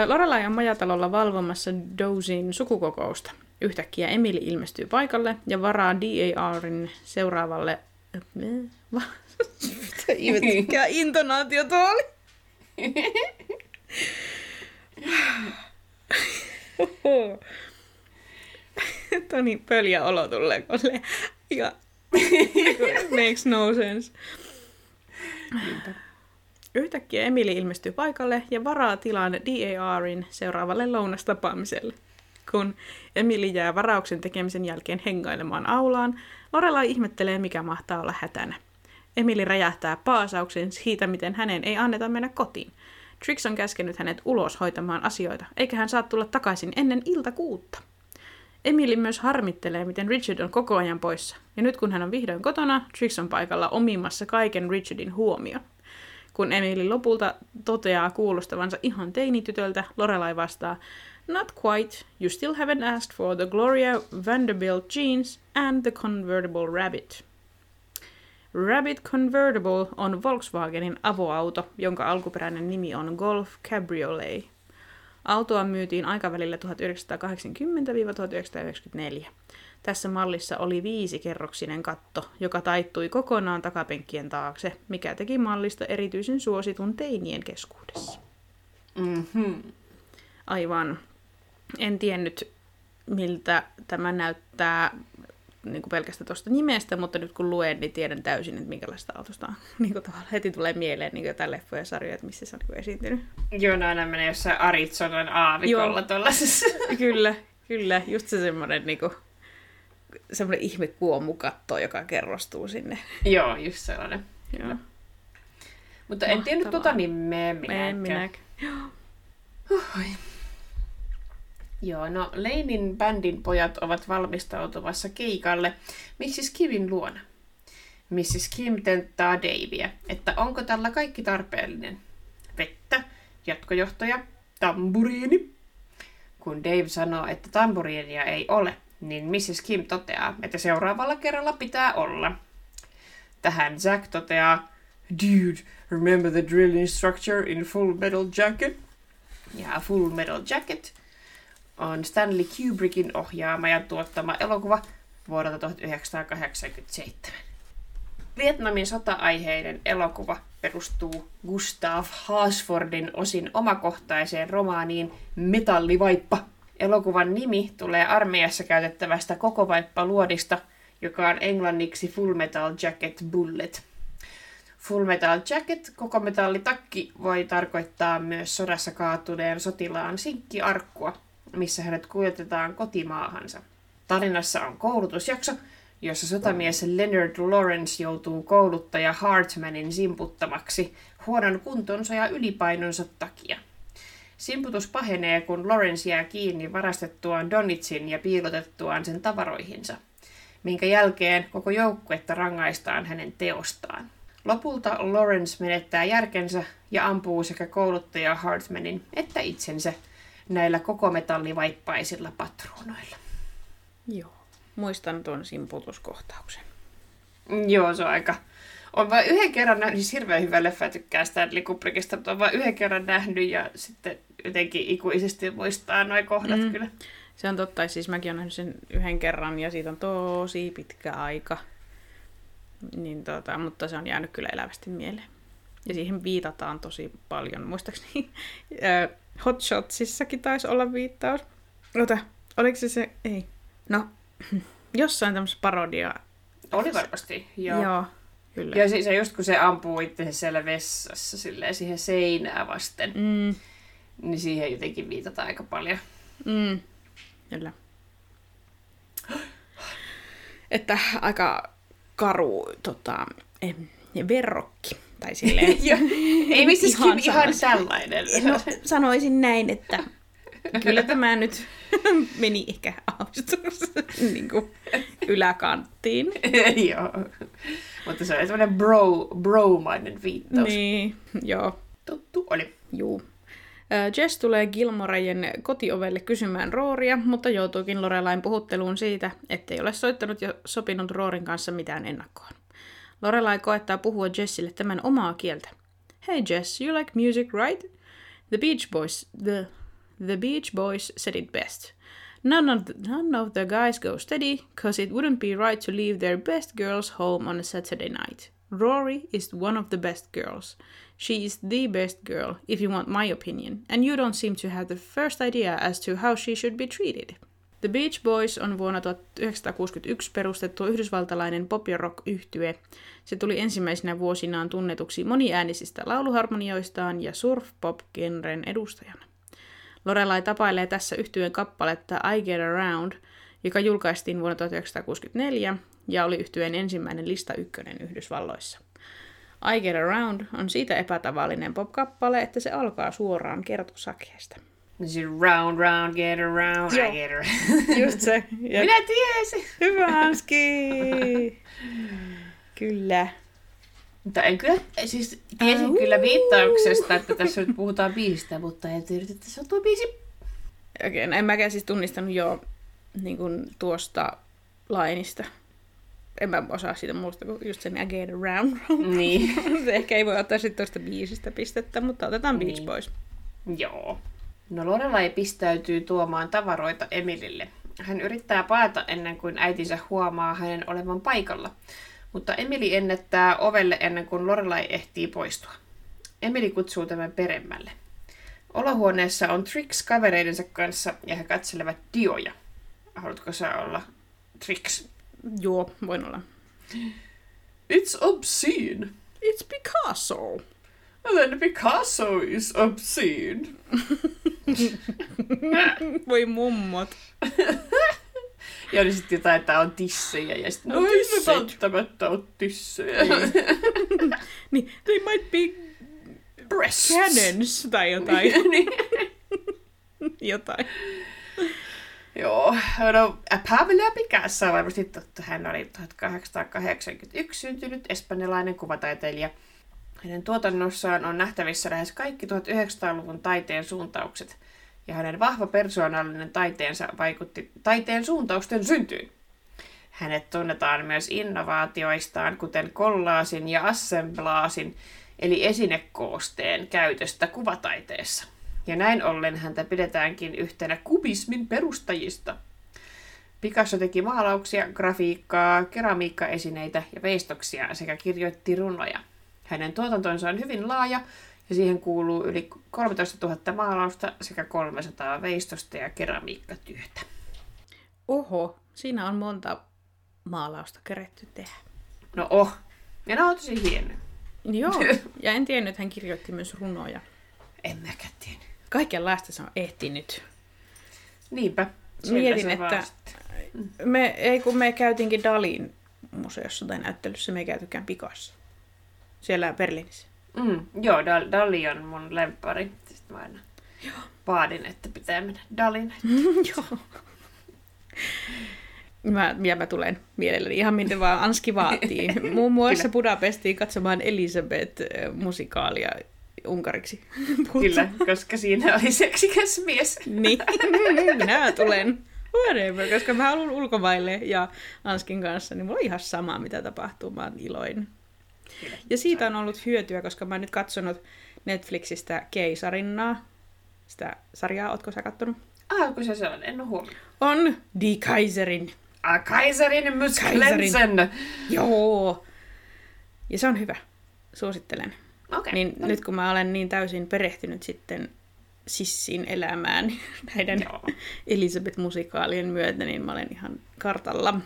Lorelai on majatalolla valvomassa Dozin sukukokousta. Yhtäkkiä Emily ilmestyy paikalle ja varaa DARin seuraavalle... Mitä mikä intonaatio tuo oli? On niin pöljä olo tulee, se ja makes no sense. Yhtäkkiä Emily ilmestyy paikalle ja varaa tilan DARin seuraavalle lounastapaamiselle. Kun Emily jää varauksen tekemisen jälkeen hengailemaan aulaan, Lorelai ihmettelee, mikä mahtaa olla hätänä. Emily räjähtää paasauksen siitä, miten hänen ei anneta mennä kotiin. Trix on käskenyt hänet ulos hoitamaan asioita, eikä hän saa tulla takaisin ennen iltakuutta. Emily myös harmittelee, miten Richard on koko ajan poissa. Ja nyt kun hän on vihdoin kotona, Trix on paikalla omimassa kaiken Richardin huomio. Kun Emily lopulta toteaa kuulostavansa ihan teinitytöltä, Lorelai vastaa, Not quite. You still haven't asked for the Gloria Vanderbilt jeans and the convertible rabbit. Rabbit Convertible on Volkswagenin avoauto, jonka alkuperäinen nimi on Golf Cabriolet. Autoa myytiin aikavälillä 1980-1994. Tässä mallissa oli viisikerroksinen katto, joka taittui kokonaan takapenkkien taakse, mikä teki mallista erityisen suositun teinien keskuudessa. Mm-hmm. Aivan. En tiennyt, miltä tämä näyttää niin kuin pelkästään tuosta nimestä, mutta nyt kun luen, niin tiedän täysin, että minkälaista autosta on. Niin kuin tavallaan heti tulee mieleen niin jotain leffoja ja sarjoja, että missä se on niin esiintynyt. Joo, no aina menee jossain Arizonan aavikolla tuollaisessa. kyllä, kyllä. Just se semmoinen niin kuin, semmoinen ihme kuomukatto, joka kerrostuu sinne. Joo, just sellainen. Joo. Mutta en Mahtavaa. tota nimeä En minäkään. minäkään. Huhhui. Joo, no Leinin bändin pojat ovat valmistautuvassa keikalle Mrs. Kimin luona. Mrs. Kim tenttaa Davia, että onko tällä kaikki tarpeellinen. Vettä, jatkojohtaja, tamburiini. Kun Dave sanoo, että tamburiinia ei ole, niin Mrs. Kim toteaa, että seuraavalla kerralla pitää olla. Tähän Zack toteaa, Dude, remember the drill instructor in Full Metal Jacket? Ja Full Metal Jacket on Stanley Kubrickin ohjaama ja tuottama elokuva vuodelta 1987. Vietnamin sota-aiheinen elokuva perustuu Gustav Haasfordin osin omakohtaiseen romaaniin Metallivaippa. Elokuvan nimi tulee armeijassa käytettävästä koko vaippa-luodista, joka on englanniksi Full Metal Jacket Bullet. Full Metal Jacket, koko metallitakki, voi tarkoittaa myös sodassa kaatuneen sotilaan sinkkiarkkua, missä hänet kuljetetaan kotimaahansa. Tarinassa on koulutusjakso, jossa sotamies Leonard Lawrence joutuu kouluttaja Hartmanin simputtamaksi huonon kuntonsa ja ylipainonsa takia. Simputus pahenee, kun Lawrence jää kiinni varastettuaan Donitsin ja piilotettuaan sen tavaroihinsa, minkä jälkeen koko joukkuetta rangaistaan hänen teostaan. Lopulta Lawrence menettää järkensä ja ampuu sekä kouluttaja Hartmanin että itsensä näillä koko metallivaippaisilla patruunoilla. Joo. Muistan tuon simputuskohtauksen. Joo, se on aika... On vain yhden kerran nähnyt, siis hirveän hyvä leffa, tykkää Stanley Kubrickista, mutta on vain yhden kerran nähnyt ja sitten jotenkin ikuisesti muistaa noin kohdat mm. kyllä. Se on totta, siis mäkin olen nähnyt sen yhden kerran ja siitä on tosi pitkä aika. Niin tota, mutta se on jäänyt kyllä elävästi mieleen. Ja siihen viitataan tosi paljon. Muistaakseni Hot Shotsissakin taisi olla viittaus. Ota, oliko se se? Ei. No, jossain tämmöisessä parodia. Oli varmasti, joo. Joo. kyllä. Ja siis just kun se ampuu itse siellä vessassa silleen siihen seinää vasten, Mm, niin siihen jotenkin viitataan aika paljon. mm, kyllä. Että aika karu tota, verrokki. Tai silleen. Joo. Ei missä Ihan ihan, ihan tällainen. No, sanoisin näin, että kyllä tämä nyt meni ehkä aavistus niin kuin yläkanttiin. joo. Mutta se oli semmoinen bro, bro-mainen viittaus. Niin. Joo, Tuttu oli. juu. Jess tulee Gilmorejen kotiovelle kysymään Rooria, mutta joutuukin Lorelain puhutteluun siitä, ettei ole soittanut ja sopinut Roorin kanssa mitään ennakkoon. Lorelai koettaa puhua Jessille tämän omaa kieltä. Hey Jess, you like music, right? The Beach Boys, the, the Beach Boys said it best. None of, the, none of the guys go steady, cause it wouldn't be right to leave their best girls home on a Saturday night. Rory is one of the best girls. She is the best girl, if you want my opinion, and you don't seem to have the first idea as to how she should be treated. The Beach Boys on vuonna 1961 perustettu yhdysvaltalainen pop- ja rock-yhtye. Se tuli ensimmäisenä vuosinaan tunnetuksi moniäänisistä lauluharmonioistaan ja surf-pop-genren edustajana. Lorelai tapailee tässä yhtyeen kappaletta I Get Around, joka julkaistiin vuonna 1964 ja oli yhtyeen ensimmäinen lista ykkönen Yhdysvalloissa. I Get Around on siitä epätavallinen pop-kappale, että se alkaa suoraan kertosakeesta. Round, round, get around, Joo. I get around. Just se. Ja Minä tiesin. Hyvä Hanski! Kyllä. Mutta en kyllä, siis tiesin kyllä viittauksesta, että tässä nyt puhutaan biisistä, mutta en tiedä, että se on tuo biisi. Okei, no en mäkään siis tunnistanut jo niin kuin tuosta lainista. En mä osaa siitä muusta kuin just sen Again Around. Niin. Se Ehkä ei voi ottaa sitten tuosta biisistä pistettä, mutta otetaan Beach Niin. Boys. Joo. No Lorelai pistäytyy tuomaan tavaroita Emilille. Hän yrittää paeta ennen kuin äitinsä huomaa hänen olevan paikalla. Mutta Emili ennättää ovelle ennen kuin Lorelai ehtii poistua. Emili kutsuu tämän peremmälle. Olohuoneessa on Trix kavereidensa kanssa ja he katselevat dioja. Haluatko sä olla Trix? Joo, voin olla. It's obscene. It's Picasso. And then Picasso is obscene. Voi mummot. Ja oli sitten jotain, että on tissejä ja sitten, no On ei tissit. välttämättä ole tissejä. Niin, they might be Breasts. cannons tai jotain. niin. jotain. Joo, no Pavle Picasso on varmasti totta. Hän oli 1881 syntynyt espanjalainen kuvataiteilija. Hänen tuotannossaan on nähtävissä lähes kaikki 1900-luvun taiteen suuntaukset, ja hänen vahva persoonallinen taiteensa vaikutti taiteen suuntausten syntyyn. Hänet tunnetaan myös innovaatioistaan, kuten kollaasin ja assemblaasin, eli esinekoosteen käytöstä kuvataiteessa. Ja näin ollen häntä pidetäänkin yhtenä kubismin perustajista. Picasso teki maalauksia, grafiikkaa, keramiikkaesineitä ja veistoksia sekä kirjoitti runoja. Hänen tuotantonsa on hyvin laaja ja siihen kuuluu yli 13 000 maalausta sekä 300 veistosta ja keramiikkatyötä. Oho, siinä on monta maalausta keretty tehdä. No oh, ja ne on tosi hienoja. Joo, ja en tiennyt, että hän kirjoitti myös runoja. En mäkään tiedä. Kaikenlaista se on ehtinyt. Niinpä. Mietin, se että-. Me, ei kun me käytiinkin Dalin museossa tai näyttelyssä, me ei käytykään Picasso. Siellä Berliinissä. Mm, joo, Dal- Dali on mun lemppari. Sitten mä aina vaadin, että pitää mennä Dalin. Joo. Mä, ja mä tulen mielelläni ihan minne vaan Anski vaatii. Muun muassa Kyllä. Budapestiin katsomaan Elisabeth-musikaalia unkariksi. Kyllä, koska siinä oli seksikäs mies. Niin, minä tulen. Whatever, koska mä haluan ulkomaille ja Anskin kanssa, niin mulla on ihan sama, mitä tapahtuu. Mä oon iloinen. Ja siitä on ollut hyötyä, koska mä oon nyt katsonut Netflixistä Keisarinnaa. Sitä sarjaa, ootko sä kattonut? Ah, kun se sellainen, en ole huomioon. On Die Kaiserin. Ah, Kaiserin Musklensen. Joo. Ja se on hyvä. Suosittelen. Okei. Niin no, nyt kun mä olen niin täysin perehtynyt sitten Sissin elämään näiden Joo. Elisabeth-musikaalien myötä, niin mä olen ihan kartalla.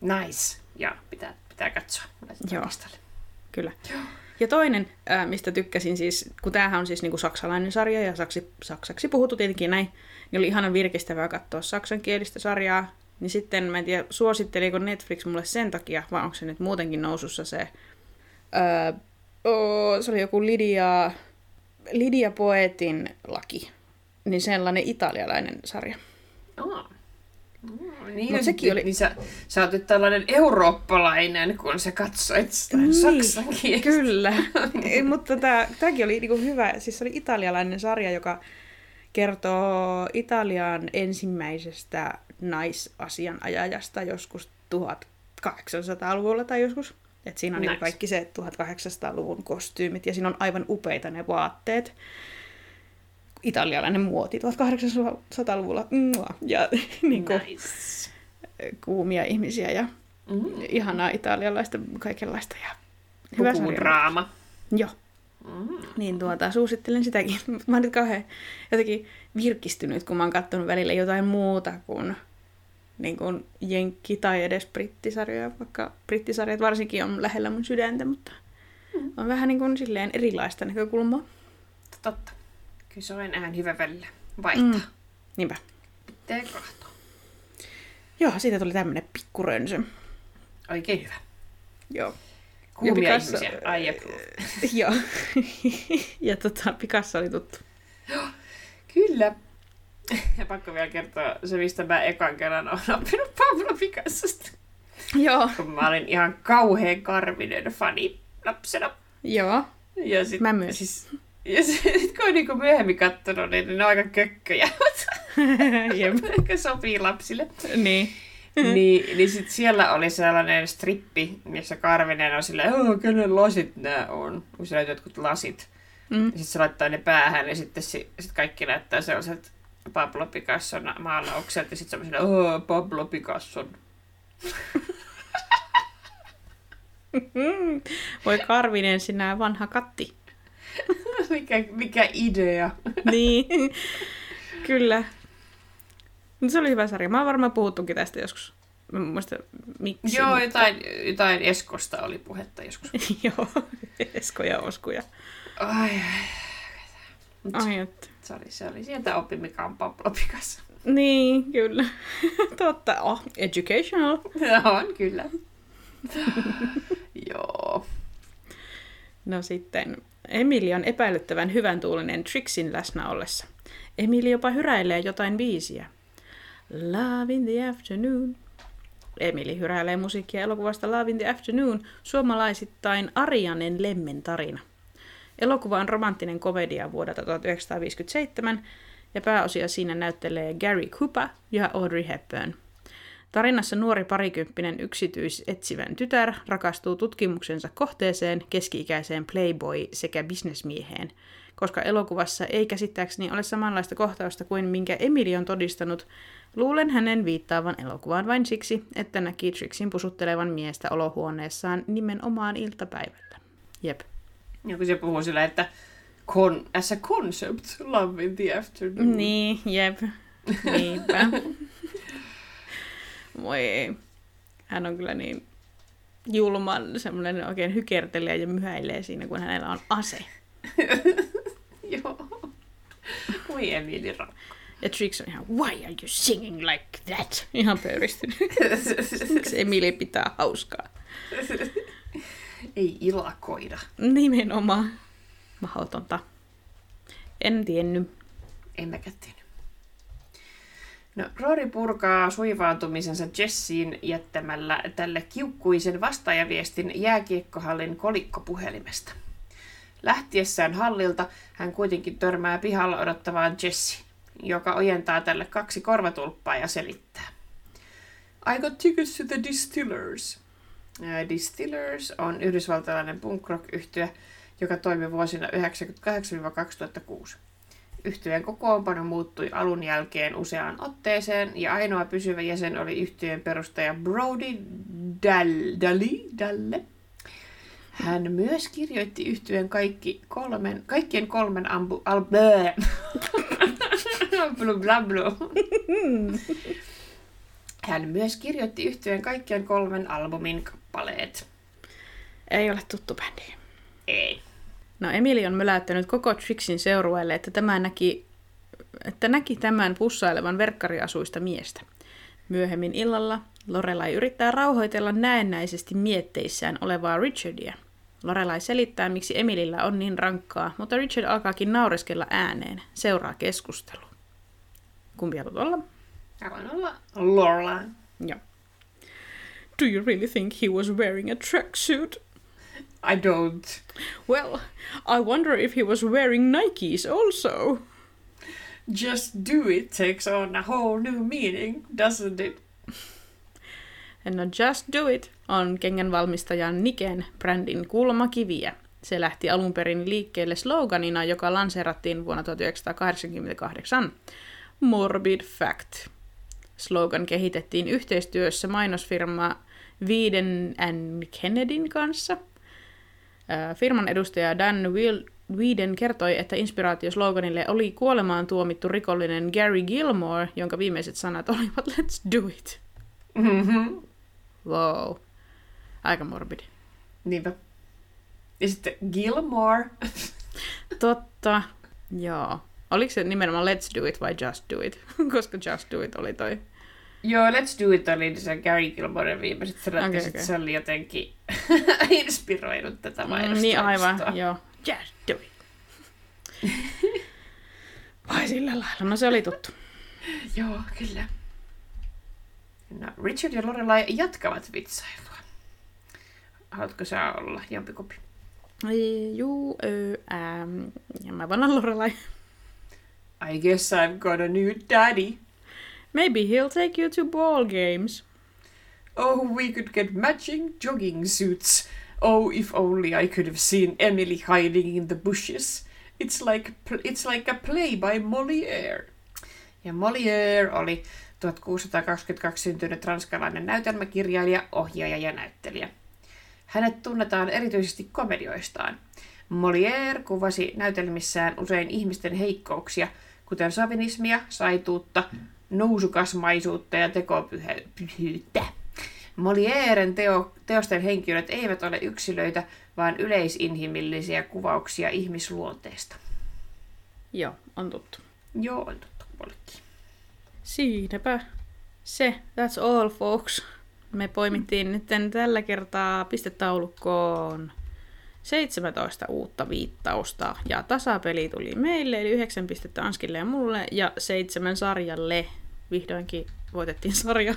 Nice. Ja pitää, pitää katsoa. Joo. listalle. Kyllä. Ja toinen, mistä tykkäsin siis, kun tämähän on siis niinku saksalainen sarja ja saksi, saksaksi puhuttu tietenkin näin, niin oli ihanan virkistävää katsoa saksankielistä sarjaa. Niin sitten mä en tiedä, suositteliko Netflix mulle sen takia, vai onko se nyt muutenkin nousussa se... Ää, oo, se oli joku Lydia, Lydia Poetin laki. Niin sellainen italialainen sarja. Oh. Mm, niin, Mut sekin oli- Niin sä, sä oot nyt tällainen eurooppalainen, kun sä katsoit sitä niin, saksan kieltä. Kyllä, Ei, mutta tämä, tämäkin oli niinku hyvä. Siis se oli italialainen sarja, joka kertoo Italian ensimmäisestä naisasianajajasta joskus 1800-luvulla tai joskus. Et siinä on nice. Nice. kaikki se 1800-luvun kostyymit ja siinä on aivan upeita ne vaatteet. Italialainen muoti 1800-luvulla. Mua. Ja niin kuin, Nice. kuumia ihmisiä ja Mm. ihanaa italialaista kaikenlaista. Ja hyvä. Pukudraama. Joo. Mm. Niin tuota, suosittelen sitäkin. Mä oon nyt kauhean jotenkin virkistynyt, kun mä oon katsonut välillä jotain muuta kuin, niin kuin jenkki- tai edes brittisarjoja, vaikka brittisarjat varsinkin on lähellä mun sydäntä, mutta Mm. on vähän niin kuin silleen erilaista näkökulmaa. Totta. Kyllä se on ihan hyvä välillä vaihtaa. Mm. Niinpä. Pitää kahtoa. Joo, siitä tuli tämmönen pikkurönsö. Oikein hyvä. Joo. Kuumia Picasso- ihmisiä. I approve. Joo. ja tota, Picasso oli tuttu. Kyllä. Ja pakko vielä kertoa se, mistä mä ekan kerran olen oppinut Pablo Picassosta. Joo. Kun mä olin ihan kauhean karvinen fani lapsena. Joo. Ja sit, Mä myös. Siis, ja sit kun on niinku myöhemmin kattonut, niin ne on aika kökköjä. Ehkä sopii lapsille. niin. niin, niin sit siellä oli sellainen strippi, missä Karvinen on silleen, oh, kenen lasit nämä on? Kun siellä on jotkut lasit. Mm. Ja sitten se laittaa ne päähän ja sitten si, sit kaikki näyttää sellaiset Pablo Picasson maalaukset ja sitten semmoiselle, oh, Pablo Picasson. Voi Karvinen, sinä vanha katti. mikä, mikä idea. niin. Kyllä. Mutta se oli hyvä sarja. Mä oon varmaan puhuttukin tästä joskus. Mä en muista miksi. Joo, mutta- jotain, jotain Eskosta oli puhetta joskus. Joo, eskoja oskuja. Ai, Mut Ai, että. se oli, se oli sieltä oppi, mikä on Pablo Picasso. Niin, kyllä. Totta. Oh, educational. on kyllä. Joo. No sitten, Emili on epäilyttävän hyvän tuulinen Trixin läsnä ollessa. Emili jopa hyräilee jotain biisiä. Love in the afternoon. Emili hyräilee musiikkia elokuvasta Love in the Afternoon, suomalaisittain Arianen Lemmen tarina. Elokuva on romanttinen komedia vuodelta 1957 ja pääosia siinä näyttelee Gary Cooper ja Audrey Hepburn. Tarinassa nuori parikymppinen yksityisetsivän tytär rakastuu tutkimuksensa kohteeseen keski-ikäiseen playboy sekä bisnesmieheen, koska elokuvassa ei käsittääkseni ole samanlaista kohtausta kuin minkä Emily on todistanut, luulen hänen viittaavan elokuvaan vain siksi, että näki Trixin pusuttelevan miestä olohuoneessaan nimenomaan iltapäivällä. Jep. Joku se puhuu sillä, että con, as a concept, love in the afternoon. Niin, jep. Niinpä. Voi ei. Hän on kyllä niin julman semmoinen oikein hykertelee ja myhäilee siinä, kun hänellä on ase. Joo. Voi Emili Rakko. Ja Trix on ihan, why are you singing like that? Ihan pöyristynyt. Miksi Emili pitää hauskaa? Ei ilakoida. Nimenomaan. Mahdotonta. En tiennyt. En mäkään tiennyt. No, Rory purkaa suivaantumisensa Jessiin jättämällä tälle kiukkuisen vastaajaviestin jääkiekkohallin kolikkopuhelimesta. Lähtiessään hallilta hän kuitenkin törmää pihalla odottavaan Jessi, joka ojentaa tälle kaksi korvatulppaa ja selittää. I got tickets to the Distillers. Ää, Distillers on yhdysvaltalainen punk rock yhtye joka toimi vuosina 1998-2006. Yhtyeen kokoonpano muuttui alun jälkeen useaan otteeseen ja ainoa pysyvä jäsen oli yhtyeen perustaja Brody Dal- Dali, Dalle. Hän myös kirjoitti yhtyeen kaikki kolmen, kaikkien kolmen ambu, al, blu, bla, blu. Hän myös kirjoitti yhtyeen kaikkien kolmen albumin kappaleet. Ei ole tuttu bändi. Ei. No Emili on möläyttänyt koko Trixin seurueelle, että, tämä näki, että näki tämän pussailevan verkkariasuista miestä. Myöhemmin illalla Lorelai yrittää rauhoitella näennäisesti mietteissään olevaa Richardia. Lorelai selittää, miksi Emilillä on niin rankkaa, mutta Richard alkaakin naureskella ääneen. Seuraa keskustelu. Kumpi haluat olla? Haluan olla Lorelai. Joo. Do you really think he was wearing a tracksuit? I don't. Well, I wonder if he was wearing Nikes also. Just do it takes on a whole new meaning, doesn't it? No Just Do It on kengänvalmistajan Niken brändin kulmakiviä. Se lähti alun perin liikkeelle sloganina, joka lanseerattiin vuonna 1988. Morbid Fact. Slogan kehitettiin yhteistyössä mainosfirma Wieden and Kennedyn kanssa. Ää, Firman edustaja Dan Whedon kertoi, että inspiraatio sloganille oli kuolemaan tuomittu rikollinen Gary Gilmore, jonka viimeiset sanat olivat Let's do it. Mm-hmm. Wow. Aika morbidi. Niinpä. Ja sitten Gilmore. Totta. Joo. Oliko se nimenomaan Let's do it vai Just do it? Koska Just do it oli toi. Joo, Let's Do It oli se Gary Gilmoren viimeiset sanat, okay, ja okay. se oli jotenkin inspiroinut tätä Mm, mainosta. niin aivan, joo. Just do it. Vai sillä lailla. No se oli tuttu. Joo, kyllä. No, Richard ja Lorelai jatkavat vitsailua. Haluatko sä olla jompikumpi? Juu, ähm, ja mä vannan Lorelai. I guess I've got a new daddy. Maybe he'll take you to ball games. Oh, we could get matching jogging suits. Oh, if only I could have seen Emily hiding in the bushes. It's like it's like a play by Molière. Ja Molière oli 1622 syntynyt ranskalainen näytelmäkirjailija, ohjaaja ja näyttelijä. Hänet tunnetaan erityisesti komedioistaan. Molière kuvasi näytelmissään usein ihmisten heikkouksia, kuten savinismia, saituutta, nousukasmaisuutta ja tekopyhyyttä. Molièren teo, teosten henkilöt eivät ole yksilöitä, vaan yleisinhimillisiä kuvauksia ihmisluonteesta. Joo, on tuttu. Joo, on totta mullekin. Siinäpä se. That's all, folks. Me poimittiin nyt tällä kertaa pistetaulukkoon 17 uutta viittausta ja tasapeli tuli meille, eli 9 pistettä Anskille ja mulle ja seitsemän sarjalle. Vihdoinkin voitettiin sarja.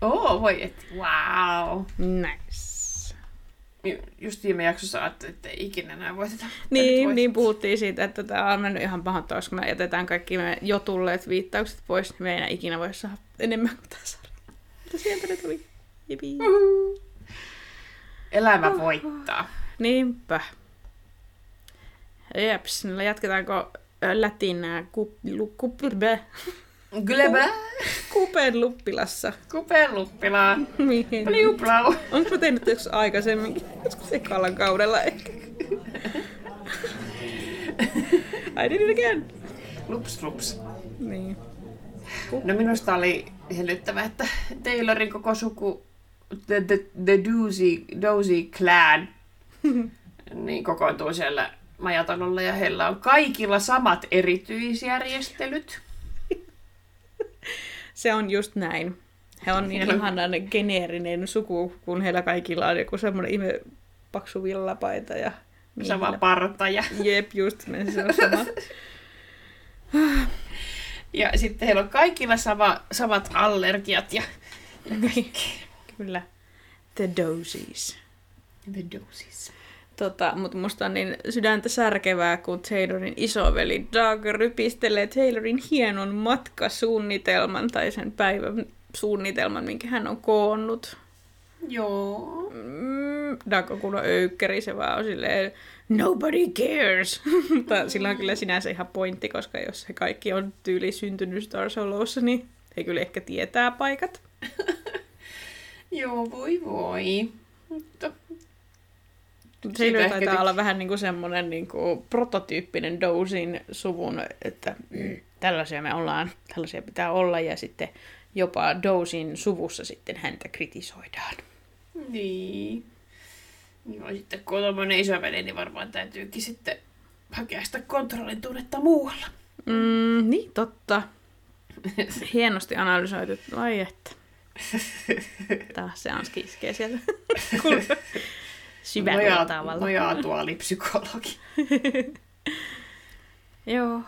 Oo, voi et. Wow. Nice. Ju- Just viime jaksossa ajattelin, että ei ikinä enää voiteta. Niin, niin puhuttiin siitä, että tämä on mennyt ihan pahoittavaksi, kun me jätetään kaikki me jo tulleet viittaukset pois, niin me ei enää ikinä voi saada enemmän kuin tämä sarja. Mutta sieltä ne tuli. Jipi. Elämä voittaa. Niinpä. Jeps, no jatketaanko lätinää ku, lu, kupirbe, Glebä. kupen luppilassa? Kupeluppilaa. Mihin? Pliuplau. Onko mä tehnyt joskus aikaisemmin? Joskus ekalla kaudella ehkä. I did it again. Lups, lups. Niin. No minusta oli hellyttävä, että Taylorin koko suku, the, the, the Dozy, Dozy clan, niin kokoontuu siellä majatalolla ja heillä on kaikilla samat erityisjärjestelyt. Se on just näin. He on niin ihanan geneerinen suku, kun heillä kaikilla on joku semmoinen ihme paksu villapaita ja Sama miehillä- parta ja, Jep, just näin, se on sama. ja sitten heillä on kaikilla sama, samat allergiat ja Niin, Kyllä. The Dosies. The doses. Tota, mutta musta on niin sydäntä särkevää, kun Taylorin isoveli Doug rypistelee Taylorin hienon matkasuunnitelman tai sen päivän suunnitelman, minkä hän on koonnut. Joo. Mm, Doug on kunnon öykkäri, se vaan on silleen, nobody cares. Mutta sillä on kyllä sinänsä ihan pointti, koska jos he kaikki on tyyli syntynyt Star Solossa, niin he kyllä ehkä tietää paikat. Joo, voi voi. Mutta Taylor ehkä taitaa tyk- olla vähän niin kuin semmoinen niin kuin prototyyppinen Dosin suvun, että mm, tällaisia me ollaan, tällaisia pitää olla, ja sitten jopa Dosin suvussa sitten häntä kritisoidaan. Niin. Joo, sitten kun on tommonen isoveli, niin varmaan täytyykin sitten hakea sitä kontrollin tunnetta muualla. Mm, niin, totta. Hienosti analysoitu. Ai että. Taas se on iskee sieltä. Syvällä nojaa, tavalla. nojaa tuolipsykologi. Joo.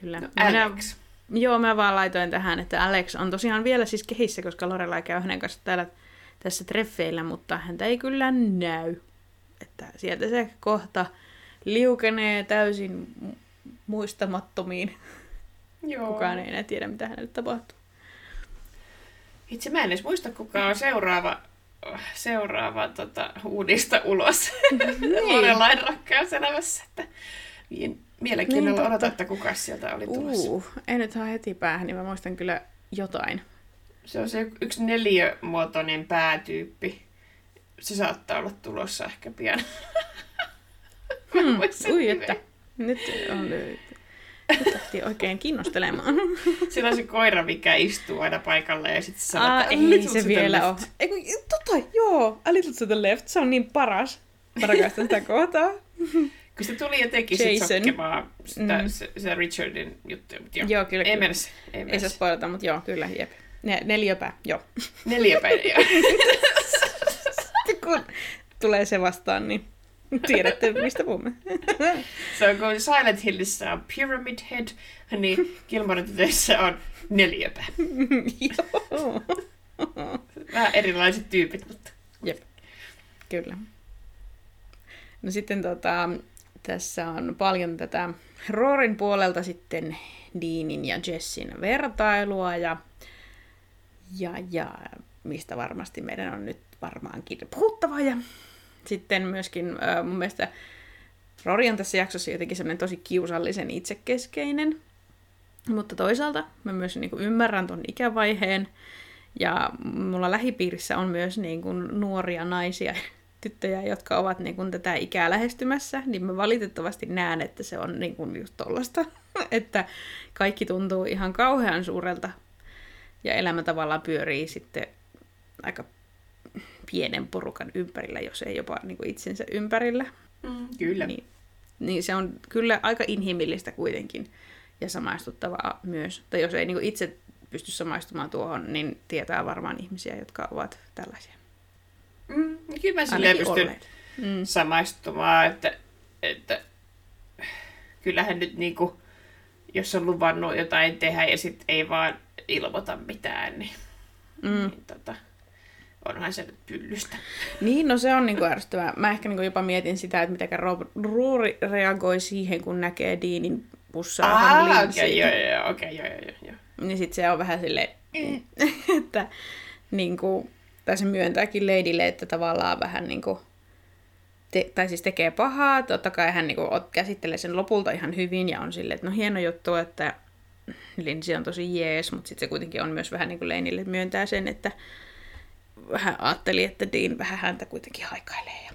Kyllä. No, Minä- Alex. Joo, mä vaan laitoin tähän, että Alex on tosiaan vielä siis kehissä, koska Lorelai käy hänen kanssa täällä tässä treffeillä, mutta häntä ei kyllä näy. Että sieltä se kohta liukenee täysin mu- muistamattomiin. Joo. Kukaan ei enää tiedä, mitä hänelle tapahtuu. Itse mä en edes muista, kuka on seuraava, seuraava tota, uudista ulos. Niin. Lorelain rakkauselämässä. Että mielenkiinnolla Niin, odotan, että kuka sieltä oli tulossa. Uh, ei nyt saa heti päähän, niin mä muistan kyllä jotain. Se on se yksi neliömuotoinen päätyyppi. Se saattaa olla tulossa ehkä pian. En Hmm, ui, että nyt on nyt lähti oikein kiinnostelemaan. Sillä on se koira, mikä istuu aina paikalla ja sitten se sanoo, Aa, ei "Little se vielä ole. left." Ei, kun, tota, joo, A Little to the Left, se on niin paras. Mä rakastan sitä kohtaa. Kun se tuli ja teki sit sotkemaan sitä, Mm. se, se Richardin juttu. Mutta joo, Joo, kyllä. ei kyllä. mennä se. Ei, se. spoilata, mutta joo, kyllä, jep. Ne, neljäpää, joo. Neljä päivää. Kun tulee se vastaan, niin tiedätte, mistä puhumme. se on kun Silent Hillissä on Pyramid Head, niin Gilmore Tytöissä on neljäpää. joo. Vähän erilaiset tyypit, mutta Jep, kyllä. No sitten tota, tässä on paljon tätä Roorin puolelta sitten Deanin ja Jessin vertailua ja, ja, ja mistä varmasti meidän on nyt varmaankin puhuttava. Ja sitten myöskin äh, mun mielestä Rory on tässä jaksossa jotenkin semmoinen tosi kiusallisen itsekeskeinen, mutta toisaalta mä myös niin kuin ymmärrän ton ikävaiheen, ja mulla lähipiirissä on myös niin kuin nuoria naisia, tyttöjä, jotka ovat niin kuin tätä ikää lähestymässä, niin mä valitettavasti näen, että se on niin kuin just tollasta, että kaikki tuntuu ihan kauhean suurelta. Ja elämä tavallaan pyörii sitten aika pienen porukan ympärillä, jos ei jopa niin kuin itsensä ympärillä. Mm, kyllä. Niin, niin se on kyllä aika inhimillistä kuitenkin ja samaistuttavaa myös. Tai jos ei niin kuin itse pysty samaistumaan tuohon, niin tietää varmaan ihmisiä, jotka ovat tällaisia. Mm, kyllä mä silleen pystyn mm. samaistumaan, että, että kyllähän nyt niinku, jos on luvannut jotain tehdä ja sitten ei vaan ilmoita mitään, niin, mm. niin tota, onhan se nyt pyllystä. Niin, no se on niinku ärsyttävää. Mä ehkä niinku jopa mietin sitä, että miten Roori reagoi siihen, kun näkee Deanin pussaa. Ah, okei, joo, joo, okei, joo, joo, joo. Niin sit se on vähän silleen, mm. että niinku, tai se myöntääkin Ladylle, että tavallaan vähän niinku, te, tai siis tekee pahaa, totta kai hän niinku, käsittelee sen lopulta ihan hyvin ja on silleen, että no hieno juttu, että Lindsay on tosi jees, mutta sitten se kuitenkin on myös vähän niin kuin Leinille myöntää sen, että vähän ajatteli, että Dean vähän häntä kuitenkin haikailee. Ja...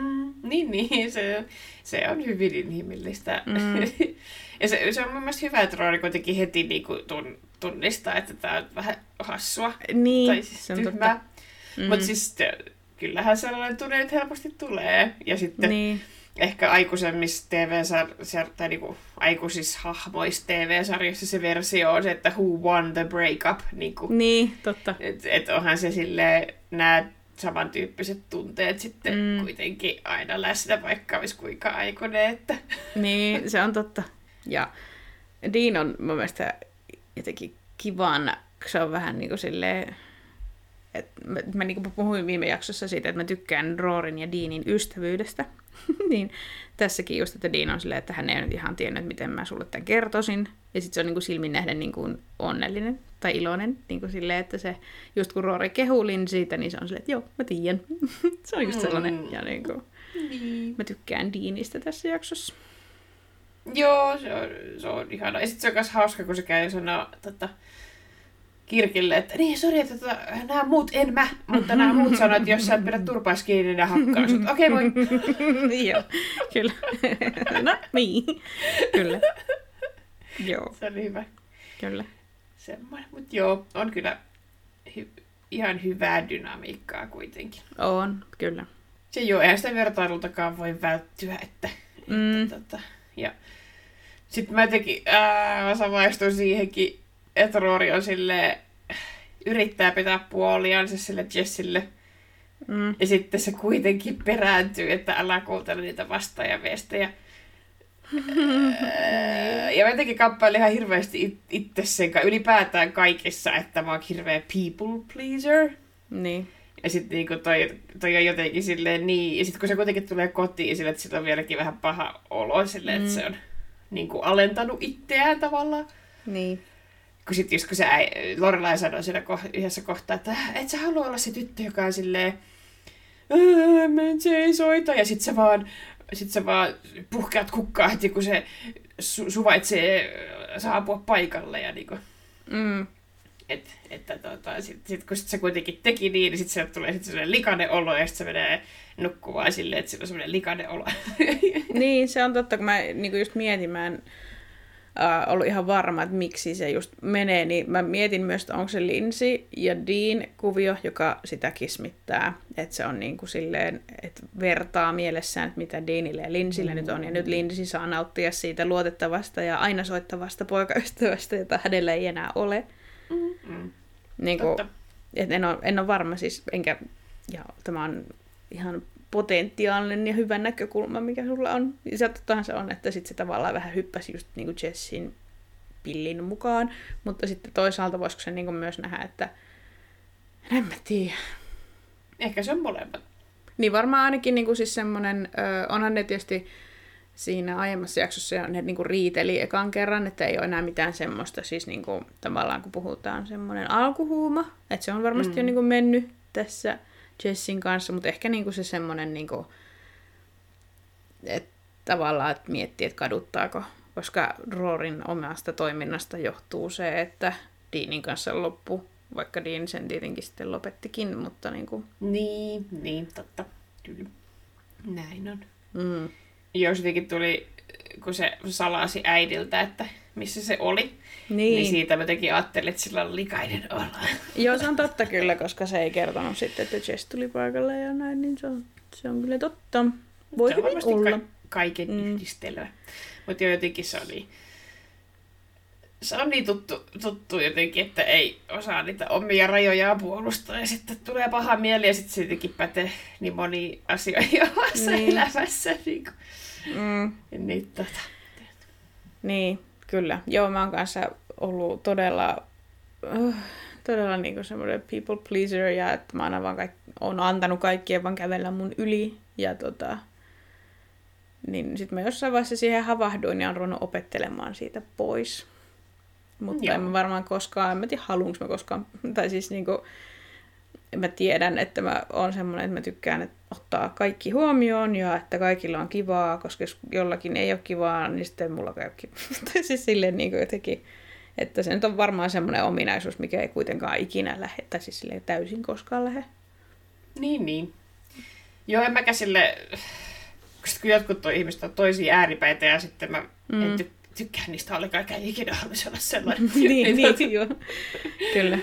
Mm, niin, niin, se, se on hyvin inhimillistä. Mm. ja se, se on mun mielestä hyvä, että Rory kuitenkin heti niin kuin tun, tunnistaa, että tämä on vähän hassua. Niin, tai siis se on tyhmää. totta. Mm. Mutta siis kyllähän sellainen tunne että helposti tulee. Ja sitten niin. Ehkä aikuisemmissa TV-sarjoissa, tai niinku aikuisissa hahmoissa TV-sarjoissa se versio on se, että who won the breakup. Niinku, niin, totta. Että et onhan se silleen, nämä samantyyppiset tunteet sitten mm. kuitenkin aina läsnä, vaikka olisi kuinka aikuinen. Että... Niin, se on totta. Ja Dean on mun mielestä jotenkin kivan, se on vähän niin kuin silleen, että mä, mä niin kuin puhuin viime jaksossa siitä, että mä tykkään Roorin ja Deanin ystävyydestä. niin tässäkin just, että Dean on silleen, että hän ei nyt ihan tiennyt, miten mä sulle tämän kertoisin. Ja sitten se on niin kuin silmin nähden niin kuin onnellinen tai iloinen. Niin kuin silleen, että se, just kun Roori kehuu siitä, niin se on silleen, että joo, mä tiedän. se on just sellainen. Mm. Ja niin kuin, niin. mä tykkään Deanista tässä jaksossa. Joo, se on, se on ihana. Ja sitten se on myös hauska, kun se käy sanoo tota, Kirkille, että niin, sori, että tota, nämä muut en mä, mutta nämä muut sanoo, että jos sä et pidä turpaas kiinni, ne hakkaa sut. Okei, okay, moi. Joo, kyllä. no, niin. Kyllä. Joo. Se oli hyvä. Kyllä. Semmoinen, mutta joo, on kyllä hy- ihan hyvää dynamiikkaa kuitenkin. On, kyllä. Se joo, eihän sitä vertailultakaan voi välttyä, että, mm. että tota, ja sitten mä jotenkin, ää, mä samaistuin siihenkin, että Rory on sille yrittää pitää puoliaan se sille Jessille. Mm. Ja sitten se kuitenkin perääntyy, että älä kuuntele niitä vastaajaviestejä. ja mä jotenkin kamppailin ihan hirveästi it- itse sen ylipäätään kaikessa, että mä oon hirveä people pleaser. Niin. Ja sitten niinku toi, toi on jotenkin silleen niin, ja sitten kun se kuitenkin tulee kotiin sille, että sillä on vieläkin vähän paha olo silleen, mm. että se on niinku alentanut itseään tavallaan. Niin. Kun sitten just kun se äi, Lorelai sanoi siinä ko- yhdessä kohtaa, että et sä halua olla se tyttö, joka on silleen, se ei soita, ja sitten sä vaan, sit sä vaan puhkeat kukkaa heti, kun se su- suvaitsee saapua paikalle. Ja niinku. mm. Et, että tota, sit, sit, kun sit se kuitenkin teki niin, niin sitten se tulee sit sellainen likainen olo ja sitten se menee nukkumaan silleen, että sillä on sellainen likainen olo. niin, se on totta, kun mä niin just mietin, mä en uh, ollut ihan varma, että miksi se just menee, niin mä mietin myös, että onko se Lindsay ja Dean kuvio, joka sitä kismittää, että se on niin kuin silleen, että vertaa mielessään, että mitä Deanille ja Lindsaylle mm. nyt on, ja nyt Lindsay saa nauttia siitä luotettavasta ja aina soittavasta poikaystävästä, jota hänellä ei enää ole. Mm. Niin kuin, et en, ole, en ole varma siis, enkä, ja tämä on ihan potentiaalinen ja hyvä näkökulma, mikä sulla on. Ja tottahan se on, että sitten se tavallaan vähän hyppäsi just niin kuin Jessin pillin mukaan, mutta sitten toisaalta voisiko se niin kuin myös nähdä, että en mä tiedä. Ehkä se on molemmat. Niin varmaan ainakin niin kuin siis semmoinen, onhan ne tietysti siinä aiemmassa jaksossa ne niin kuin riiteli ekan kerran, että ei ole enää mitään semmoista, siis niin kuin, tavallaan kun puhutaan semmoinen alkuhuuma, että se on varmasti mm. jo niin kuin mennyt tässä Jessin kanssa, mutta ehkä niin kuin se semmoinen, niin kuin, että tavallaan että miettii, että kaduttaako, koska Roorin omasta toiminnasta johtuu se, että Deanin kanssa loppu, vaikka Dean sen tietenkin sitten lopettikin, mutta niin kuin... Niin, niin, totta. Kyllä. Näin on. Mm. Jos jotenkin tuli, kun se salasi äidiltä, että missä se oli, Niin. niin siitä mä tekin ajattelin, että sillä on likainen olo. Joo, se on totta kyllä, koska se ei kertonut sitten, että Jess tuli paikalle ja näin, niin se on, se on kyllä totta. Voi se on varmasti olla. Ka- kaiken Mm. yhdistelmä. Mutta jo jotenkin se oli... Se on niin tuttu, tuttu jotenkin, että ei osaa niitä omia rajojaan puolustaa. Ja sitten tulee paha mieli ja sitten se jotenkin pätee niin moniin asioihin omassa Niin. elämässä. Niin, kuin, Mm, niin tota. niin, kyllä. Joo, mä oon kanssa ollut todella, uh, todella niinku semmoinen people pleaser ja että mä aina vaan kaik- on antanut kaikkien vaan kävellä mun yli. Ja tota, niin sitten mä jossain vaiheessa siihen havahduin ja on ruvennut opettelemaan siitä pois. Mutta Joo. en mä varmaan koskaan, en mä tiedä haluanko mä koskaan, tai siis niinku, mä tiedän, että mä oon semmoinen, että mä tykkään että ottaa kaikki huomioon ja että kaikilla on kivaa, koska jos jollakin ei ole kivaa, niin sitten mulla käy kivaa. Siis silleen niin kuin jotenkin, että se nyt on varmaan semmoinen ominaisuus, mikä ei kuitenkaan ikinä lähde, tai siis silleen täysin koskaan lähde. Niin, niin. Joo, en mäkään sille... Kun jotkut toi ihmiset on toisia ääripäitä ja sitten mä Mm. en ty- tykkää niistä ollenkaan, eikä ikinä haluaisi olla sellainen. niin, niin, joo. Kyllä.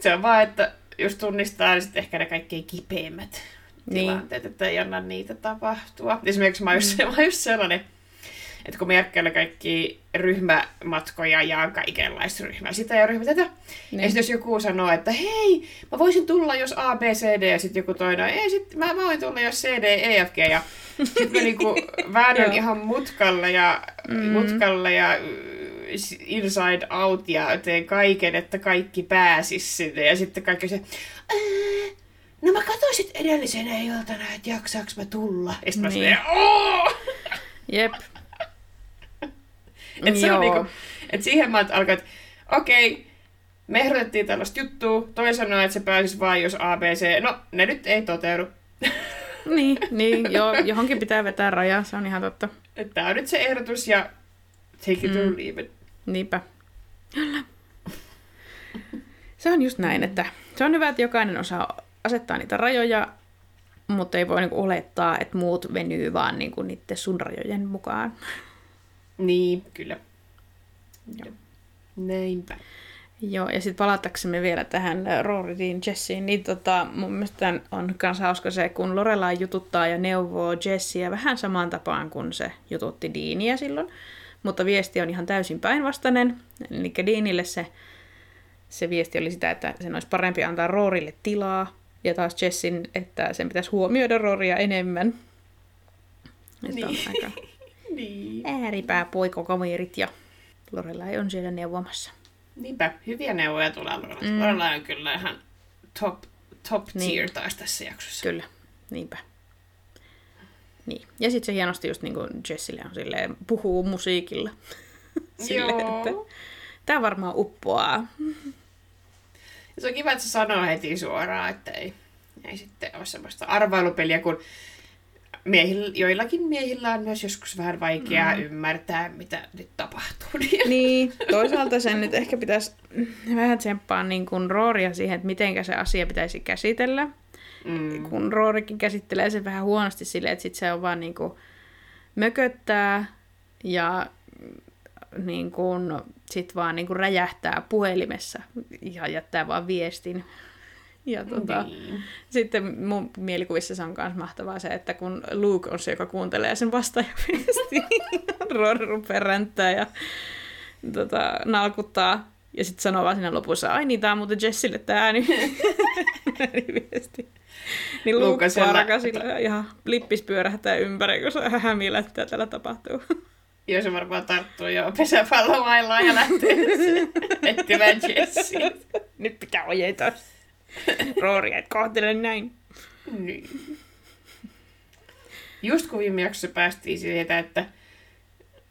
Se on vaan, että jos tunnistaa, niin sitten ehkä ne kaikkein kipeimmät Niin. tilanteet, että ei anna niitä tapahtua. Esimerkiksi mä oon just, oon just sellainen, että kun Merkellä kaikki ryhmämatkoja ja kaikenlaista ryhmää, sitä ja ryhmää tätä. Niin. Ja sitten jos joku sanoo, että hei, mä voisin tulla jos A, B, C, D, ja sitten joku toinen, ei sit mä, mä voin tulla jos C, D, E, F, G, ja sitten mä niinku väännän ihan mutkalle ja, Mm. mm. mutkalle ja inside out ja teen kaiken, että kaikki pääsis sinne. Ja sitten kaikki se, "Ää, no mä katsoin edellisenä iltana, että jaksaaks mä tulla. Ja sitten Niin. mä "Oo!" Jep. Et se on niinku, et siihen mä alkoin, että okei, me ehdotettiin tällaista juttua, toi sanoi, että se pääsisi vain jos ABC. No, ne nyt ei toteudu. Niin, niin joo, johonkin pitää vetää raja, se on ihan totta. Tää on nyt se ehdotus ja take it Mm. or leave it. Niinpä. Kyllä. Se on just näin, että se on hyvä, että jokainen osaa asettaa niitä rajoja, mutta ei voi niinku olettaa, että muut venyy vaan niinku niiden sun rajojen mukaan. Niin, kyllä. Joo. Näinpä. Joo, ja sitten palataksemme vielä tähän äh, Rory Dean Jessiin, niin tota, mun mielestä on myös hauska se, kun Lorelai jututtaa ja neuvoo Jessiä vähän samaan tapaan kuin se jututti Deania silloin. Mutta viesti on ihan täysin päinvastainen. Eli Deanille se, se viesti oli sitä, että sen olisi parempi antaa Roorille tilaa, ja taas Jessin, että sen pitäisi huomioida Roria enemmän. Että on Niin. aika Niin. ääripää poikokaverit ja Lorelai on siellä neuvomassa. Niinpä, hyviä neuvoja tulee Lorelai. Mm. Lorelai on kyllä ihan top, top Niin. tier taas tässä jaksossa. Kyllä, niinpä. Niin. Ja sitten se hienosti just niin kuin Jessille on silleen, puhuu musiikilla. silleen, Joo. että tää varmaan uppoaa. Ja se on kiva, että se sanoo heti suoraan, että ei, ei sitten ole semmoista arvailupeliä, kun miehillä, joillakin miehillä on myös joskus vähän vaikeaa mm. ymmärtää, mitä nyt tapahtuu. Niin. Niin, toisaalta sen nyt ehkä pitäisi vähän tsemppaa niin kuin Rooria siihen, että miten se asia pitäisi käsitellä. Mm. Kun Roorikin käsittelee sen vähän huonosti silleen, että sit se on vaan niin kuin mököttää ja niin kuin, sit vaan niin kuin räjähtää puhelimessa ja jättää vaan viestin. Ja tota, Niin. sitten mun mielikuvissa se on myös mahtavaa se, että kun Luke on se, joka kuuntelee sen vastaajaviestin, Rory rupeaa ränttää ja tota, nalkuttaa. Ja sitten sanoo vaan siinä lopussa, ai niin, tää on muuten Jessille tää ääni. ääniviesti. Niin Paraka sillä ihan lippis pyörähtää ympäri, kun se hämillä, että täällä tapahtuu. Joo, se varmaan tarttuu jo pesäpallomailaan ja lähtee etsimään Jessie. Nyt pitää ojentaa. Rory, et kohtele näin. Niin. Just kun viime jaksossa päästiin siitä, että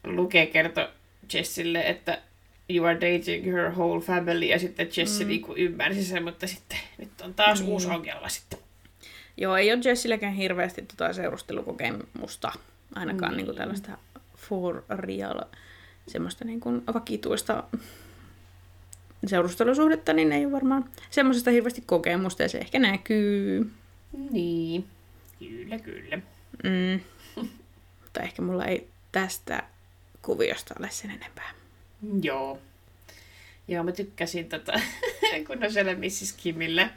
Luke kertoi Jessille, että you are dating her whole family, ja sitten Jesse mm. niin ymmärsi sen, mutta sitten nyt on taas niin. uusi ongelma sitten. Joo, ei ole Jessilläkään hirveästi tota seurustelukokemusta, ainakaan niin. Niin kuin tällaista for real, semmoista niin kuin vakituista seurustelusuhdetta, niin ei ole varmaan semmoisesta hirveästi kokemusta, ja se ehkä näkyy. Niin, kyllä, kyllä. Mm. Mutta ehkä mulla ei tästä kuviosta ole sen enempää. Joo. Joo, mä tykkäsin tota, kun on siellä Mrs. Kimillä.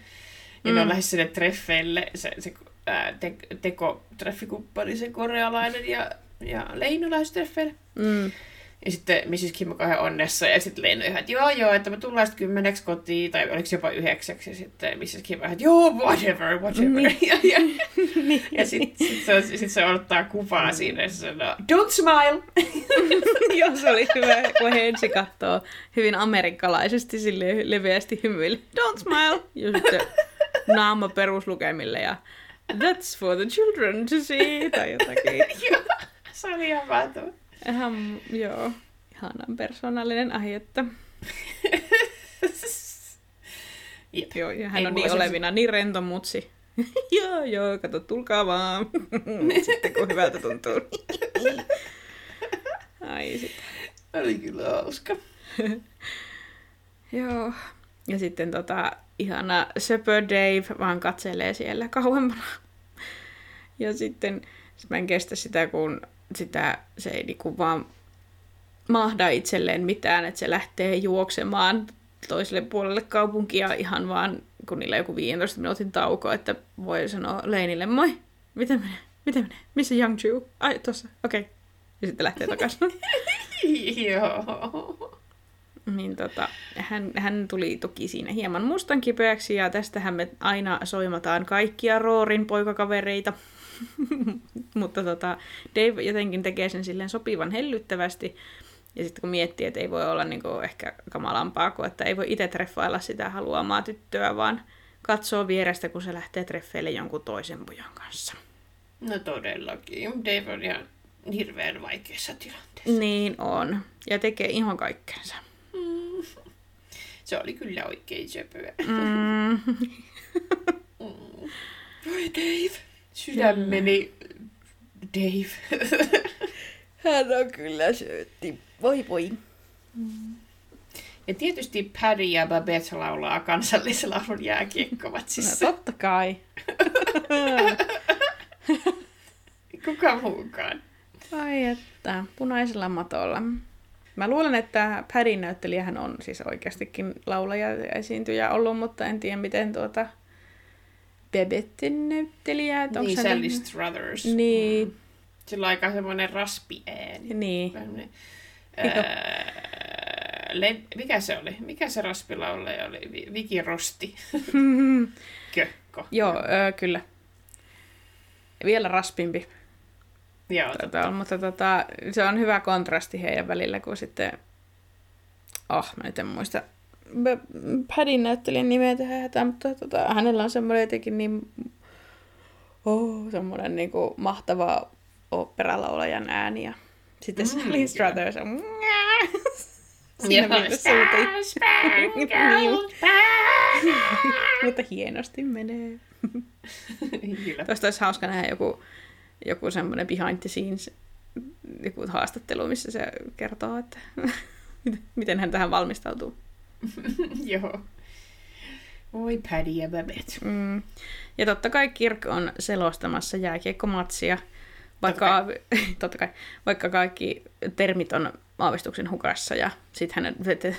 Ja mm. ne on lähes sinne treffeille, se, se ää, te, teko treffikumppani, se korealainen ja, ja Leino lähes treffeille. Mm. Ja sitten Mrs. Kim on kauhean onnessa, ja sitten Leino ihan, että joo joo, että me tullaan sitten kymmeneksi kotiin, tai oliko jopa yhdeksäksi, ja sitten Mrs. Kim vähän, että joo, whatever, whatever. Niin. ja ja, niin. ja sitten sit se, sit se ottaa kuvaa siinä, ja se sanoo, don't smile! joo, se oli hyvä, kun he ensin katsoo hyvin amerikkalaisesti sille leveästi hymyille, don't smile! Ja sitten naama peruslukemille, ja that's for the children to see, tai jotakin. joo, se oli ihan mahtavaa. Ihan, joo, ihanan persoonallinen aihetta. Jep. Joo, ja hän Ei on niin olevina niin rento mutsi. joo, joo, kato, tulkaa vaan. Sitten kun hyvältä tuntuu. Ai sit. Oli kyllä hauska. joo. Ja sitten tota, ihana söpö Dave vaan katselee siellä kauempana. Ja sitten mä en kestä sitä, kun sitä, se ei niinku vaan mahda itselleen mitään, että se lähtee juoksemaan toiselle puolelle kaupunkia ihan vaan, kun niillä joku 15 minuutin tauko, että voi sanoa Leinille, moi, miten menee, miten menee, missä Young Ju? Ai, tossa, okei. Okay. Ja sitten lähtee takaisin. Joo. Niin tota, hän, hän tuli toki siinä hieman mustan kipeäksi ja tästähän me aina soimataan kaikkia Roorin poikakavereita. Mutta tota, Dave jotenkin tekee sen silleen sopivan hellyttävästi. Ja sitten kun miettii, että ei voi olla niinku ehkä kamalampaa kuin, että ei voi itse treffailla sitä haluamaa tyttöä, vaan katsoo vierestä, kun se lähtee treffeille jonkun toisen pojan kanssa. No todellakin. Dave on ihan hirveän vaikeassa tilanteessa. Niin on. Ja tekee ihan kaikkensa. Mm. Se oli kyllä oikein söpöä. Mm. mm. Voi Dave. Sydämeni Dave. Hän on kyllä söötti. Voi voi. Ja tietysti Paddy ja Babette laulaa kansallislaulun jääkiekkomatsissa. No totta kai. Kuka muukaan. Ai että, punaisella matolla. Mä luulen, että Paddy näyttelijähän on siis oikeastikin laulaja ja esiintyjä ollut, mutta en tiedä miten tuota Bebettin näyttelijä. Että niin, Sally niin... Struthers. Niin. Mm. Sillä on aika semmoinen raspi ääni. Niin. le... mikä se oli? Mikä se raspilaulaja oli? Viki Rosti. Kökko. Joo, öö, kyllä. Vielä raspimpi. Joo, tota, mutta tota, se on hyvä kontrasti heidän välillä, kun sitten... Oh, mä nyt en muista. Padin näyttelijän nimeä tehdä, mutta tota, hänellä on semmoinen jotenkin niin oh, semmoinen niin kuin mahtava operalaulajan ääni ja sitten mm, Sally Struthers. On Siinä. Mutta hienosti menee. Tuosta olisi hauska nähdä joku, joku semmoinen behind the scenes joku haastattelu, missä se kertoo, että miten hän tähän valmistautuu. Joo. Oi Paddy ja Babette. Mm. Ja totta kai Kirk on selostamassa jääkiekkomatsia, vaikka, totta kai. totta kai, vaikka kaikki termit on aavistuksen hukassa ja sitten hän te-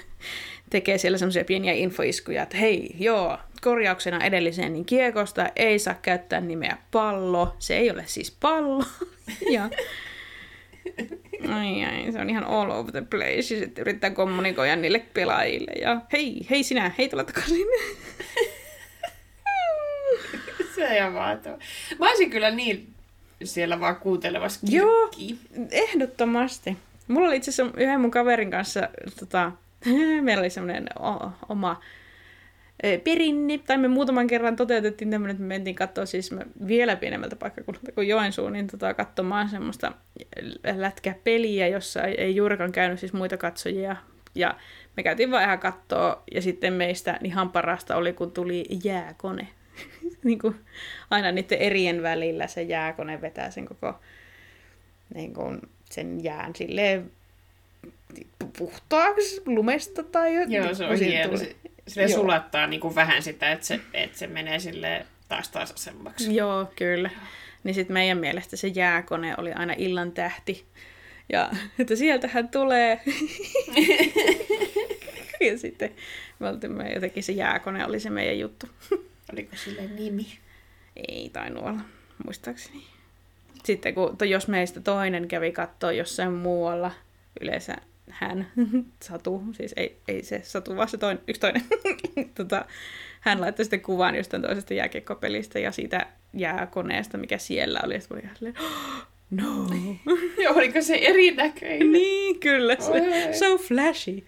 tekee siellä semmoisia pieniä infoiskuja, että hei, joo, korjauksena edelliseen, niin kiekosta ei saa käyttää nimeä pallo, se ei ole siis pallo. ja Ai ai, se on ihan all over the place. Sitten yrittää kommunikoida niille pelaajille. Ja hei, hei sinä, hei tulla takaisin. se on ihan mahtavaa. Mä olisin kyllä niin siellä vaan kuuntelevassa Joo, ehdottomasti. Mulla oli itse asiassa yhden mun kaverin kanssa, tota, meillä oli semmoinen oma ö, perinne, tai me muutaman kerran toteutettiin tämmöinen, että me mentiin katsoa siis me vielä pienemmältä paikkakunnalta kuin Joensuun, niin tota, katsomaan semmoista lätkäpeliä, jossa ei juurikaan käynyt siis muita katsojia. Ja me käytiin vaan ihan katsoa, ja sitten meistä ihan parasta oli, kun tuli jääkone. niin kuin aina niiden erien välillä se jääkone vetää sen koko niin kuin sen jään silleen puhtaaksi lumesta tai Joo, se on hieno. Se, se Joo. sulattaa niin kuin vähän sitä, että se, että se menee sille taas tasaisemmaksi. Joo, kyllä. Niin sitten meidän mielestä se jääkone oli aina illan tähti. Ja että sieltähän tulee. ja sitten me oltimme jotenkin se jääkone oli se meidän juttu. Oliko sille nimi? Ei tainnut olla, muistaakseni. Sitten kun, jos meistä toinen kävi katsoa jossain muualla, yleensä hän, Satu, siis ei, ei se Satu, vaan se toinen, yksi toinen, tota, hän laittoi sitten kuvan jostain toisesta jääkiekkopelistä ja siitä jääkoneesta, mikä siellä oli. Ja sitten oli ihan no. Joo, oliko se erinäköinen? niin, kyllä. Se, so flashy.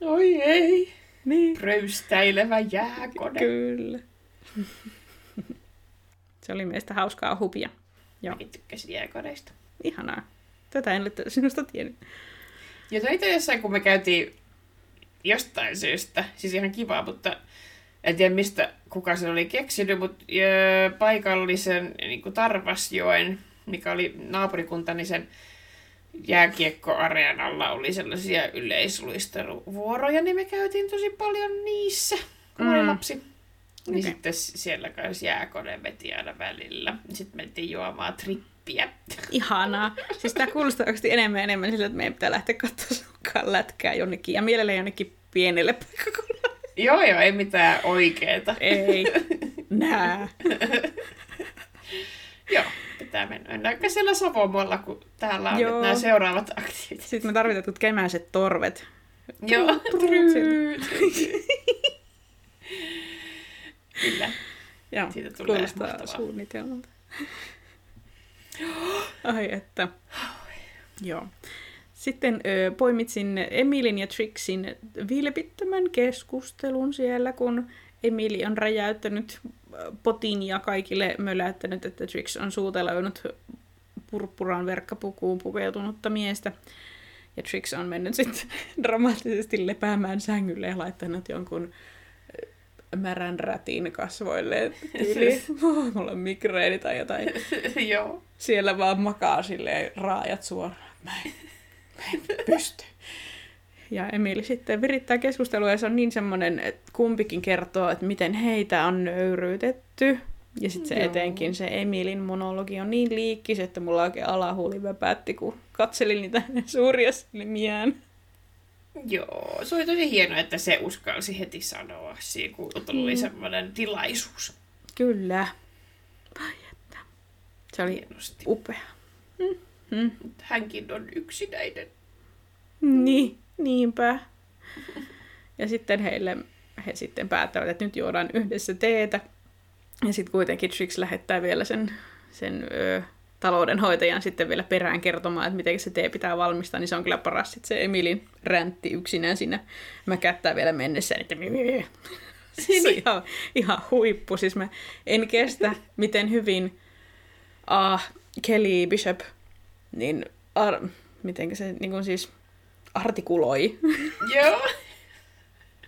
Oi ei. Niin. Pröystäilevä jääkone. Kyllä. se oli meistä hauskaa hupia. Joo. Mäkin tykkäsin jääkoneista. Ihanaa. Tätä en ole sinusta tiennyt. Ja toi jossain, kun me käytiin jostain syystä, siis ihan kiva, mutta en tiedä mistä kuka se oli keksinyt, mutta paikallisen niin kuin Tarvasjoen, mikä oli naapurikuntani niin sen jääkiekkoareenalla oli sellaisia yleisluisteluvuoroja, niin me käytiin tosi paljon niissä, kun mm. lapsi. Niin okay. sitten siellä kanssa jääkone veti aina välillä. Sitten mentiin juomaan trippiä. Ihanaa. Siis tämä kuulostaa oikeasti enemmän ja enemmän sillä, että meidän pitää lähteä katsomaan lätkää jonnekin. Ja mielellään jonnekin pienelle paikkakunnalle. Joo, joo, ei mitään oikeeta. Ei. Nää. joo, pitää mennä. Mennäänkö siellä Savomolla, kun täällä on joo. nämä seuraavat aktiivit. Sitten me tarvitaan kemäiset torvet. Joo. Kyllä. Joo, Siitä tulee kuulostaa suunnitelmalta. Ai että. Joo. Sitten ö, poimitsin Emilin ja Trixin vilpittömän keskustelun siellä, kun Emili on räjäyttänyt potin ja kaikille möläyttänyt, että Trix on suutelöinyt purppuraan verkkapukuun pukeutunutta miestä. Ja Trix on mennyt sitten dramaattisesti lepäämään sängylle ja laittanut jonkun märän rätin kasvoille. Tyyli, oh, mulla on migreeni tai jotain. Joo. Siellä vaan makaa silleen raajat suoraan. Mä en, mä en pysty. Ja Emili sitten virittää keskustelua ja se on niin semmoinen, että kumpikin kertoo, että miten heitä on nöyryytetty. Ja sitten se Joo. etenkin se Emilin monologi on niin liikkis, että mulla oikein alahuuli päätti, kun katselin niitä suuria silmiään. Joo, se oli tosi hienoa, että se uskalsi heti sanoa siinä, kun tuli mm. semmoinen tilaisuus. Kyllä. Vai että. Se oli Hienosti. upea. Mm. Mm. Hänkin on yksinäinen. Niin, niinpä. Ja sitten heille, he sitten päättävät, että nyt juodaan yhdessä teetä. Ja sitten kuitenkin Trix lähettää vielä sen, sen ö, taloudenhoitajan sitten vielä perään kertomaan, että miten se tee pitää valmistaa, niin se on kyllä paras sitten se Emilin räntti yksinään siinä kättää vielä mennessä, että se on ihan, ihan huippu. Siis mä en kestä, miten hyvin ah, Kelly Bishop, niin ar, miten se niin kuin siis artikuloi. Joo.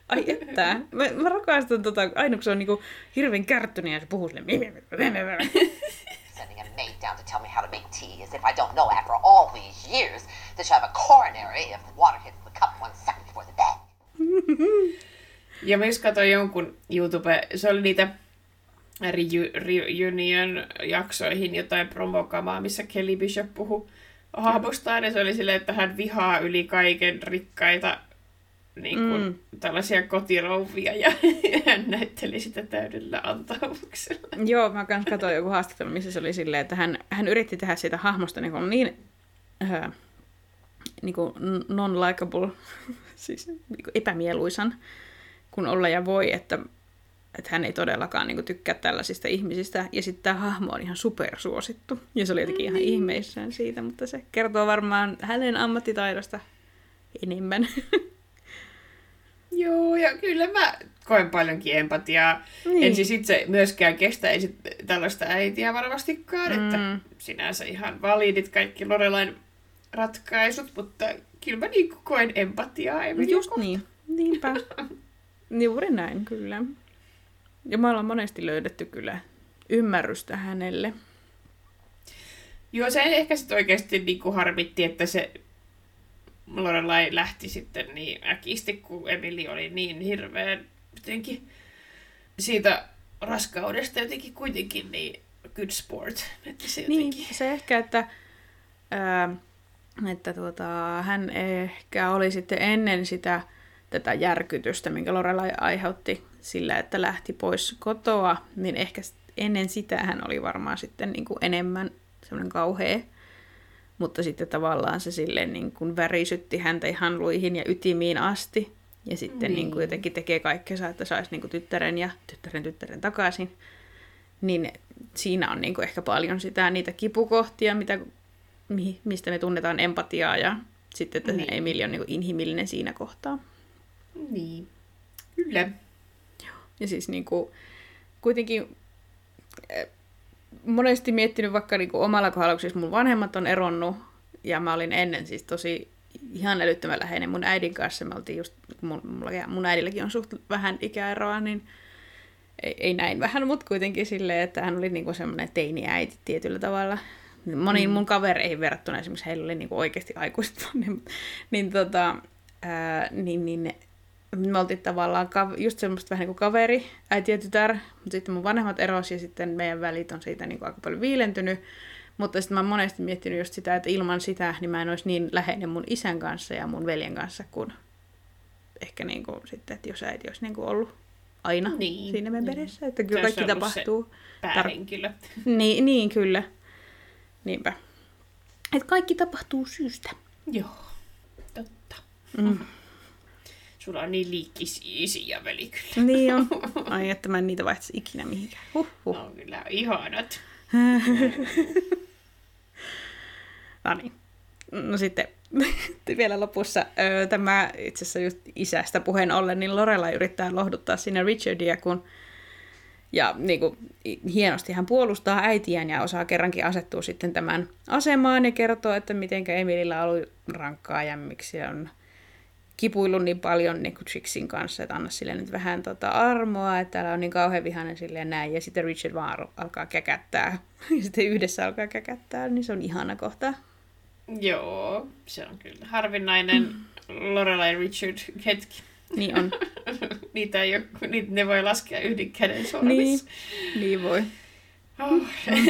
Ai että. Mä, mä rakastan tota, aina kun se on niinku hirveän kärttynyt ja se puhuu silleen maid down to tell me how to make tea as if I don't know after all these years that you have a coronary if the water hits the cup one second before the bed. ja just katsoin jonkun YouTube, se oli niitä reunion jaksoihin jotain promokamaa, missä Kelly Bishop puhui hahmostaan, ja se oli silleen, että hän vihaa yli kaiken rikkaita niin kuin, mm. tällaisia kotirouvia ja hän näytteli sitä täydellä antaumuksella. Joo, mä kans katsoin joku haastattelu, missä se oli silleen, että hän, hän yritti tehdä siitä hahmosta niin, kuin niin äh, niin kuin non-likable, siis niin kuin epämieluisan, kun olla ja voi, että, että hän ei todellakaan niin kuin, tykkää tällaisista ihmisistä. Ja sitten tämä hahmo on ihan supersuosittu. Ja se oli jotenkin ihan mm. ihmeissään siitä, mutta se kertoo varmaan hänen ammattitaidosta enemmän. Joo, ja kyllä mä koen paljonkin empatiaa. Niin. En siis itse myöskään kestäisi tällaista äitiä varmastikaan, mm. että sinänsä ihan validit kaikki Lorelain ratkaisut, mutta kyllä mä niin koen empatiaa. Just kohta. niin, niinpä. Juuri näin, kyllä. Ja me ollaan monesti löydetty kyllä ymmärrystä hänelle. Joo, se ehkä sitten oikeasti niin kuin harmitti, että se Lorelai lähti sitten niin äkisti, kun Emili oli niin hirveän jotenkin siitä raskaudesta jotenkin kuitenkin niin good sport. Että se niin, jotenkin... se ehkä, että, ää, että tuota, hän ehkä oli sitten ennen sitä tätä järkytystä, minkä Lorelai aiheutti sillä, että lähti pois kotoa, niin ehkä ennen sitä hän oli varmaan sitten niin kuin enemmän semmoinen kauhea. Mutta sitten tavallaan se silleen niin kuin värisytti häntä ihan luihin ja ytimiin asti. Ja sitten niin. Niin kuin jotenkin tekee kaikkensa, että saisi niin kuin tyttären ja tyttären tyttären takaisin. Niin siinä on niin kuin ehkä paljon sitä, niitä kipukohtia, mitä, mistä me tunnetaan empatiaa ja sitten, että niin. Emili on niin kuin inhimillinen siinä kohtaa. Niin, kyllä. Ja siis niin kuin, kuitenkin monesti miettinyt vaikka niin kuin omalla kohdalla, kun siis mun vanhemmat on eronnut, ja mä olin ennen siis tosi ihan älyttömän läheinen mun äidin kanssa. Me oltiin just, mun, mun äidilläkin on suht vähän ikäeroa, niin ei, ei näin vähän, mutta kuitenkin silleen, että hän oli niinku semmoinen teini-äiti tietyllä tavalla. Moniin mm. mun kavereihin verrattuna esimerkiksi heillä oli niinku oikeasti aikuiset niin, niin, tota, ää, niin, niin me oltiin tavallaan just semmoista vähän niin kuin kaveri, äiti ja tytär, mutta sitten mun vanhemmat erosi ja sitten meidän välit on siitä niin kuin aika paljon viilentynyt. Mutta sitten mä oon monesti miettinyt just sitä, että ilman sitä niin mä en olisi niin läheinen mun isän kanssa ja mun veljen kanssa kuin ehkä niin kuin sitten, että jos äiti olisi niin kuin ollut aina niin, siinä meidän niin. perheessä, että kyllä kaikki tapahtuu. päähenkilö. Tar- niin, niin, kyllä. Niinpä. Että kaikki tapahtuu syystä. Joo, totta. Mm. Sulla on niin liikkis isi ja veli kyllä. Niin on. Ai, että mä en niitä vaihtaisi ikinä mihinkään. Huh, huh. No kyllä, ihanat. no niin. No sitten vielä lopussa tämä itse asiassa just isästä puheen ollen, niin Lorella yrittää lohduttaa sinne Richardia, kun ja niin kuin, hienosti hän puolustaa äitiään ja osaa kerrankin asettua sitten tämän asemaan ja kertoo, että miten Emilillä on ollut rankkaa ja miksi on kipuillut niin paljon niin kuin Trixin kanssa, että anna sille nyt vähän tota armoa, että täällä on niin kauhean vihainen silleen näin. Ja sitten Richard vaan alkaa käkättää. Ja sitten yhdessä alkaa käkättää, niin se on ihana kohta. Joo, se on kyllä harvinainen mm. Lorelai Richard hetki. Niin on. niitä ei ole, niitä ne voi laskea yhden käden sormissa. Niin, niin voi. Oh.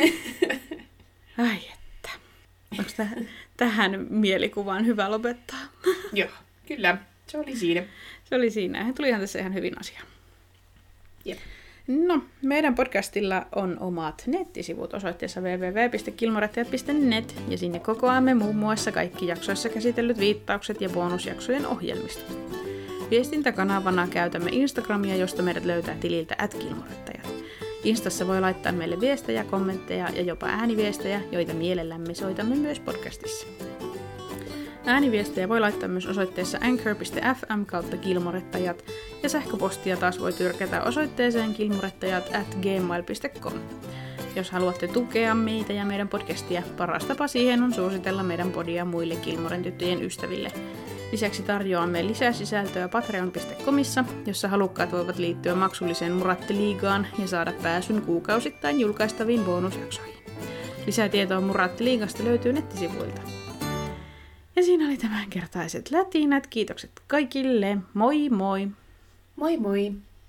Ai että. Onko täh- tähän mielikuvaan hyvä lopettaa? Joo. Kyllä, se oli siinä. Se oli siinä. Tulihan tässä ihan hyvin asia. Jep. No, meidän podcastilla on omat nettisivut osoitteessa www.kilmorettajat.net ja sinne kokoamme muun muassa kaikki jaksoissa käsitellyt viittaukset ja bonusjaksojen ohjelmistot. Viestintäkanavana käytämme Instagramia, josta meidät löytää tililtä @kilmorettajat. Instassa voi laittaa meille viestejä, kommentteja ja jopa ääniviestejä, joita mielellämme soitamme myös podcastissa. Ääniviestejä voi laittaa myös osoitteessa anchor.fm kautta kilmorettajat ja sähköpostia taas voi tyrkätä osoitteeseen kilmorettajat at gmail.com. Jos haluatte tukea meitä ja meidän podcastia, paras tapa siihen on suositella meidän podia muille Kilmoren tyttöjen ystäville. Lisäksi tarjoamme lisää sisältöä patreon.comissa, jossa halukkaat voivat liittyä maksulliseen Murattiliigaan ja saada pääsyn kuukausittain julkaistaviin bonusjaksoihin. Lisää tietoa Murattiliigasta löytyy nettisivuilta. Ja siinä oli tämänkertaiset lätinät. Kiitokset kaikille. Moi moi! Moi moi!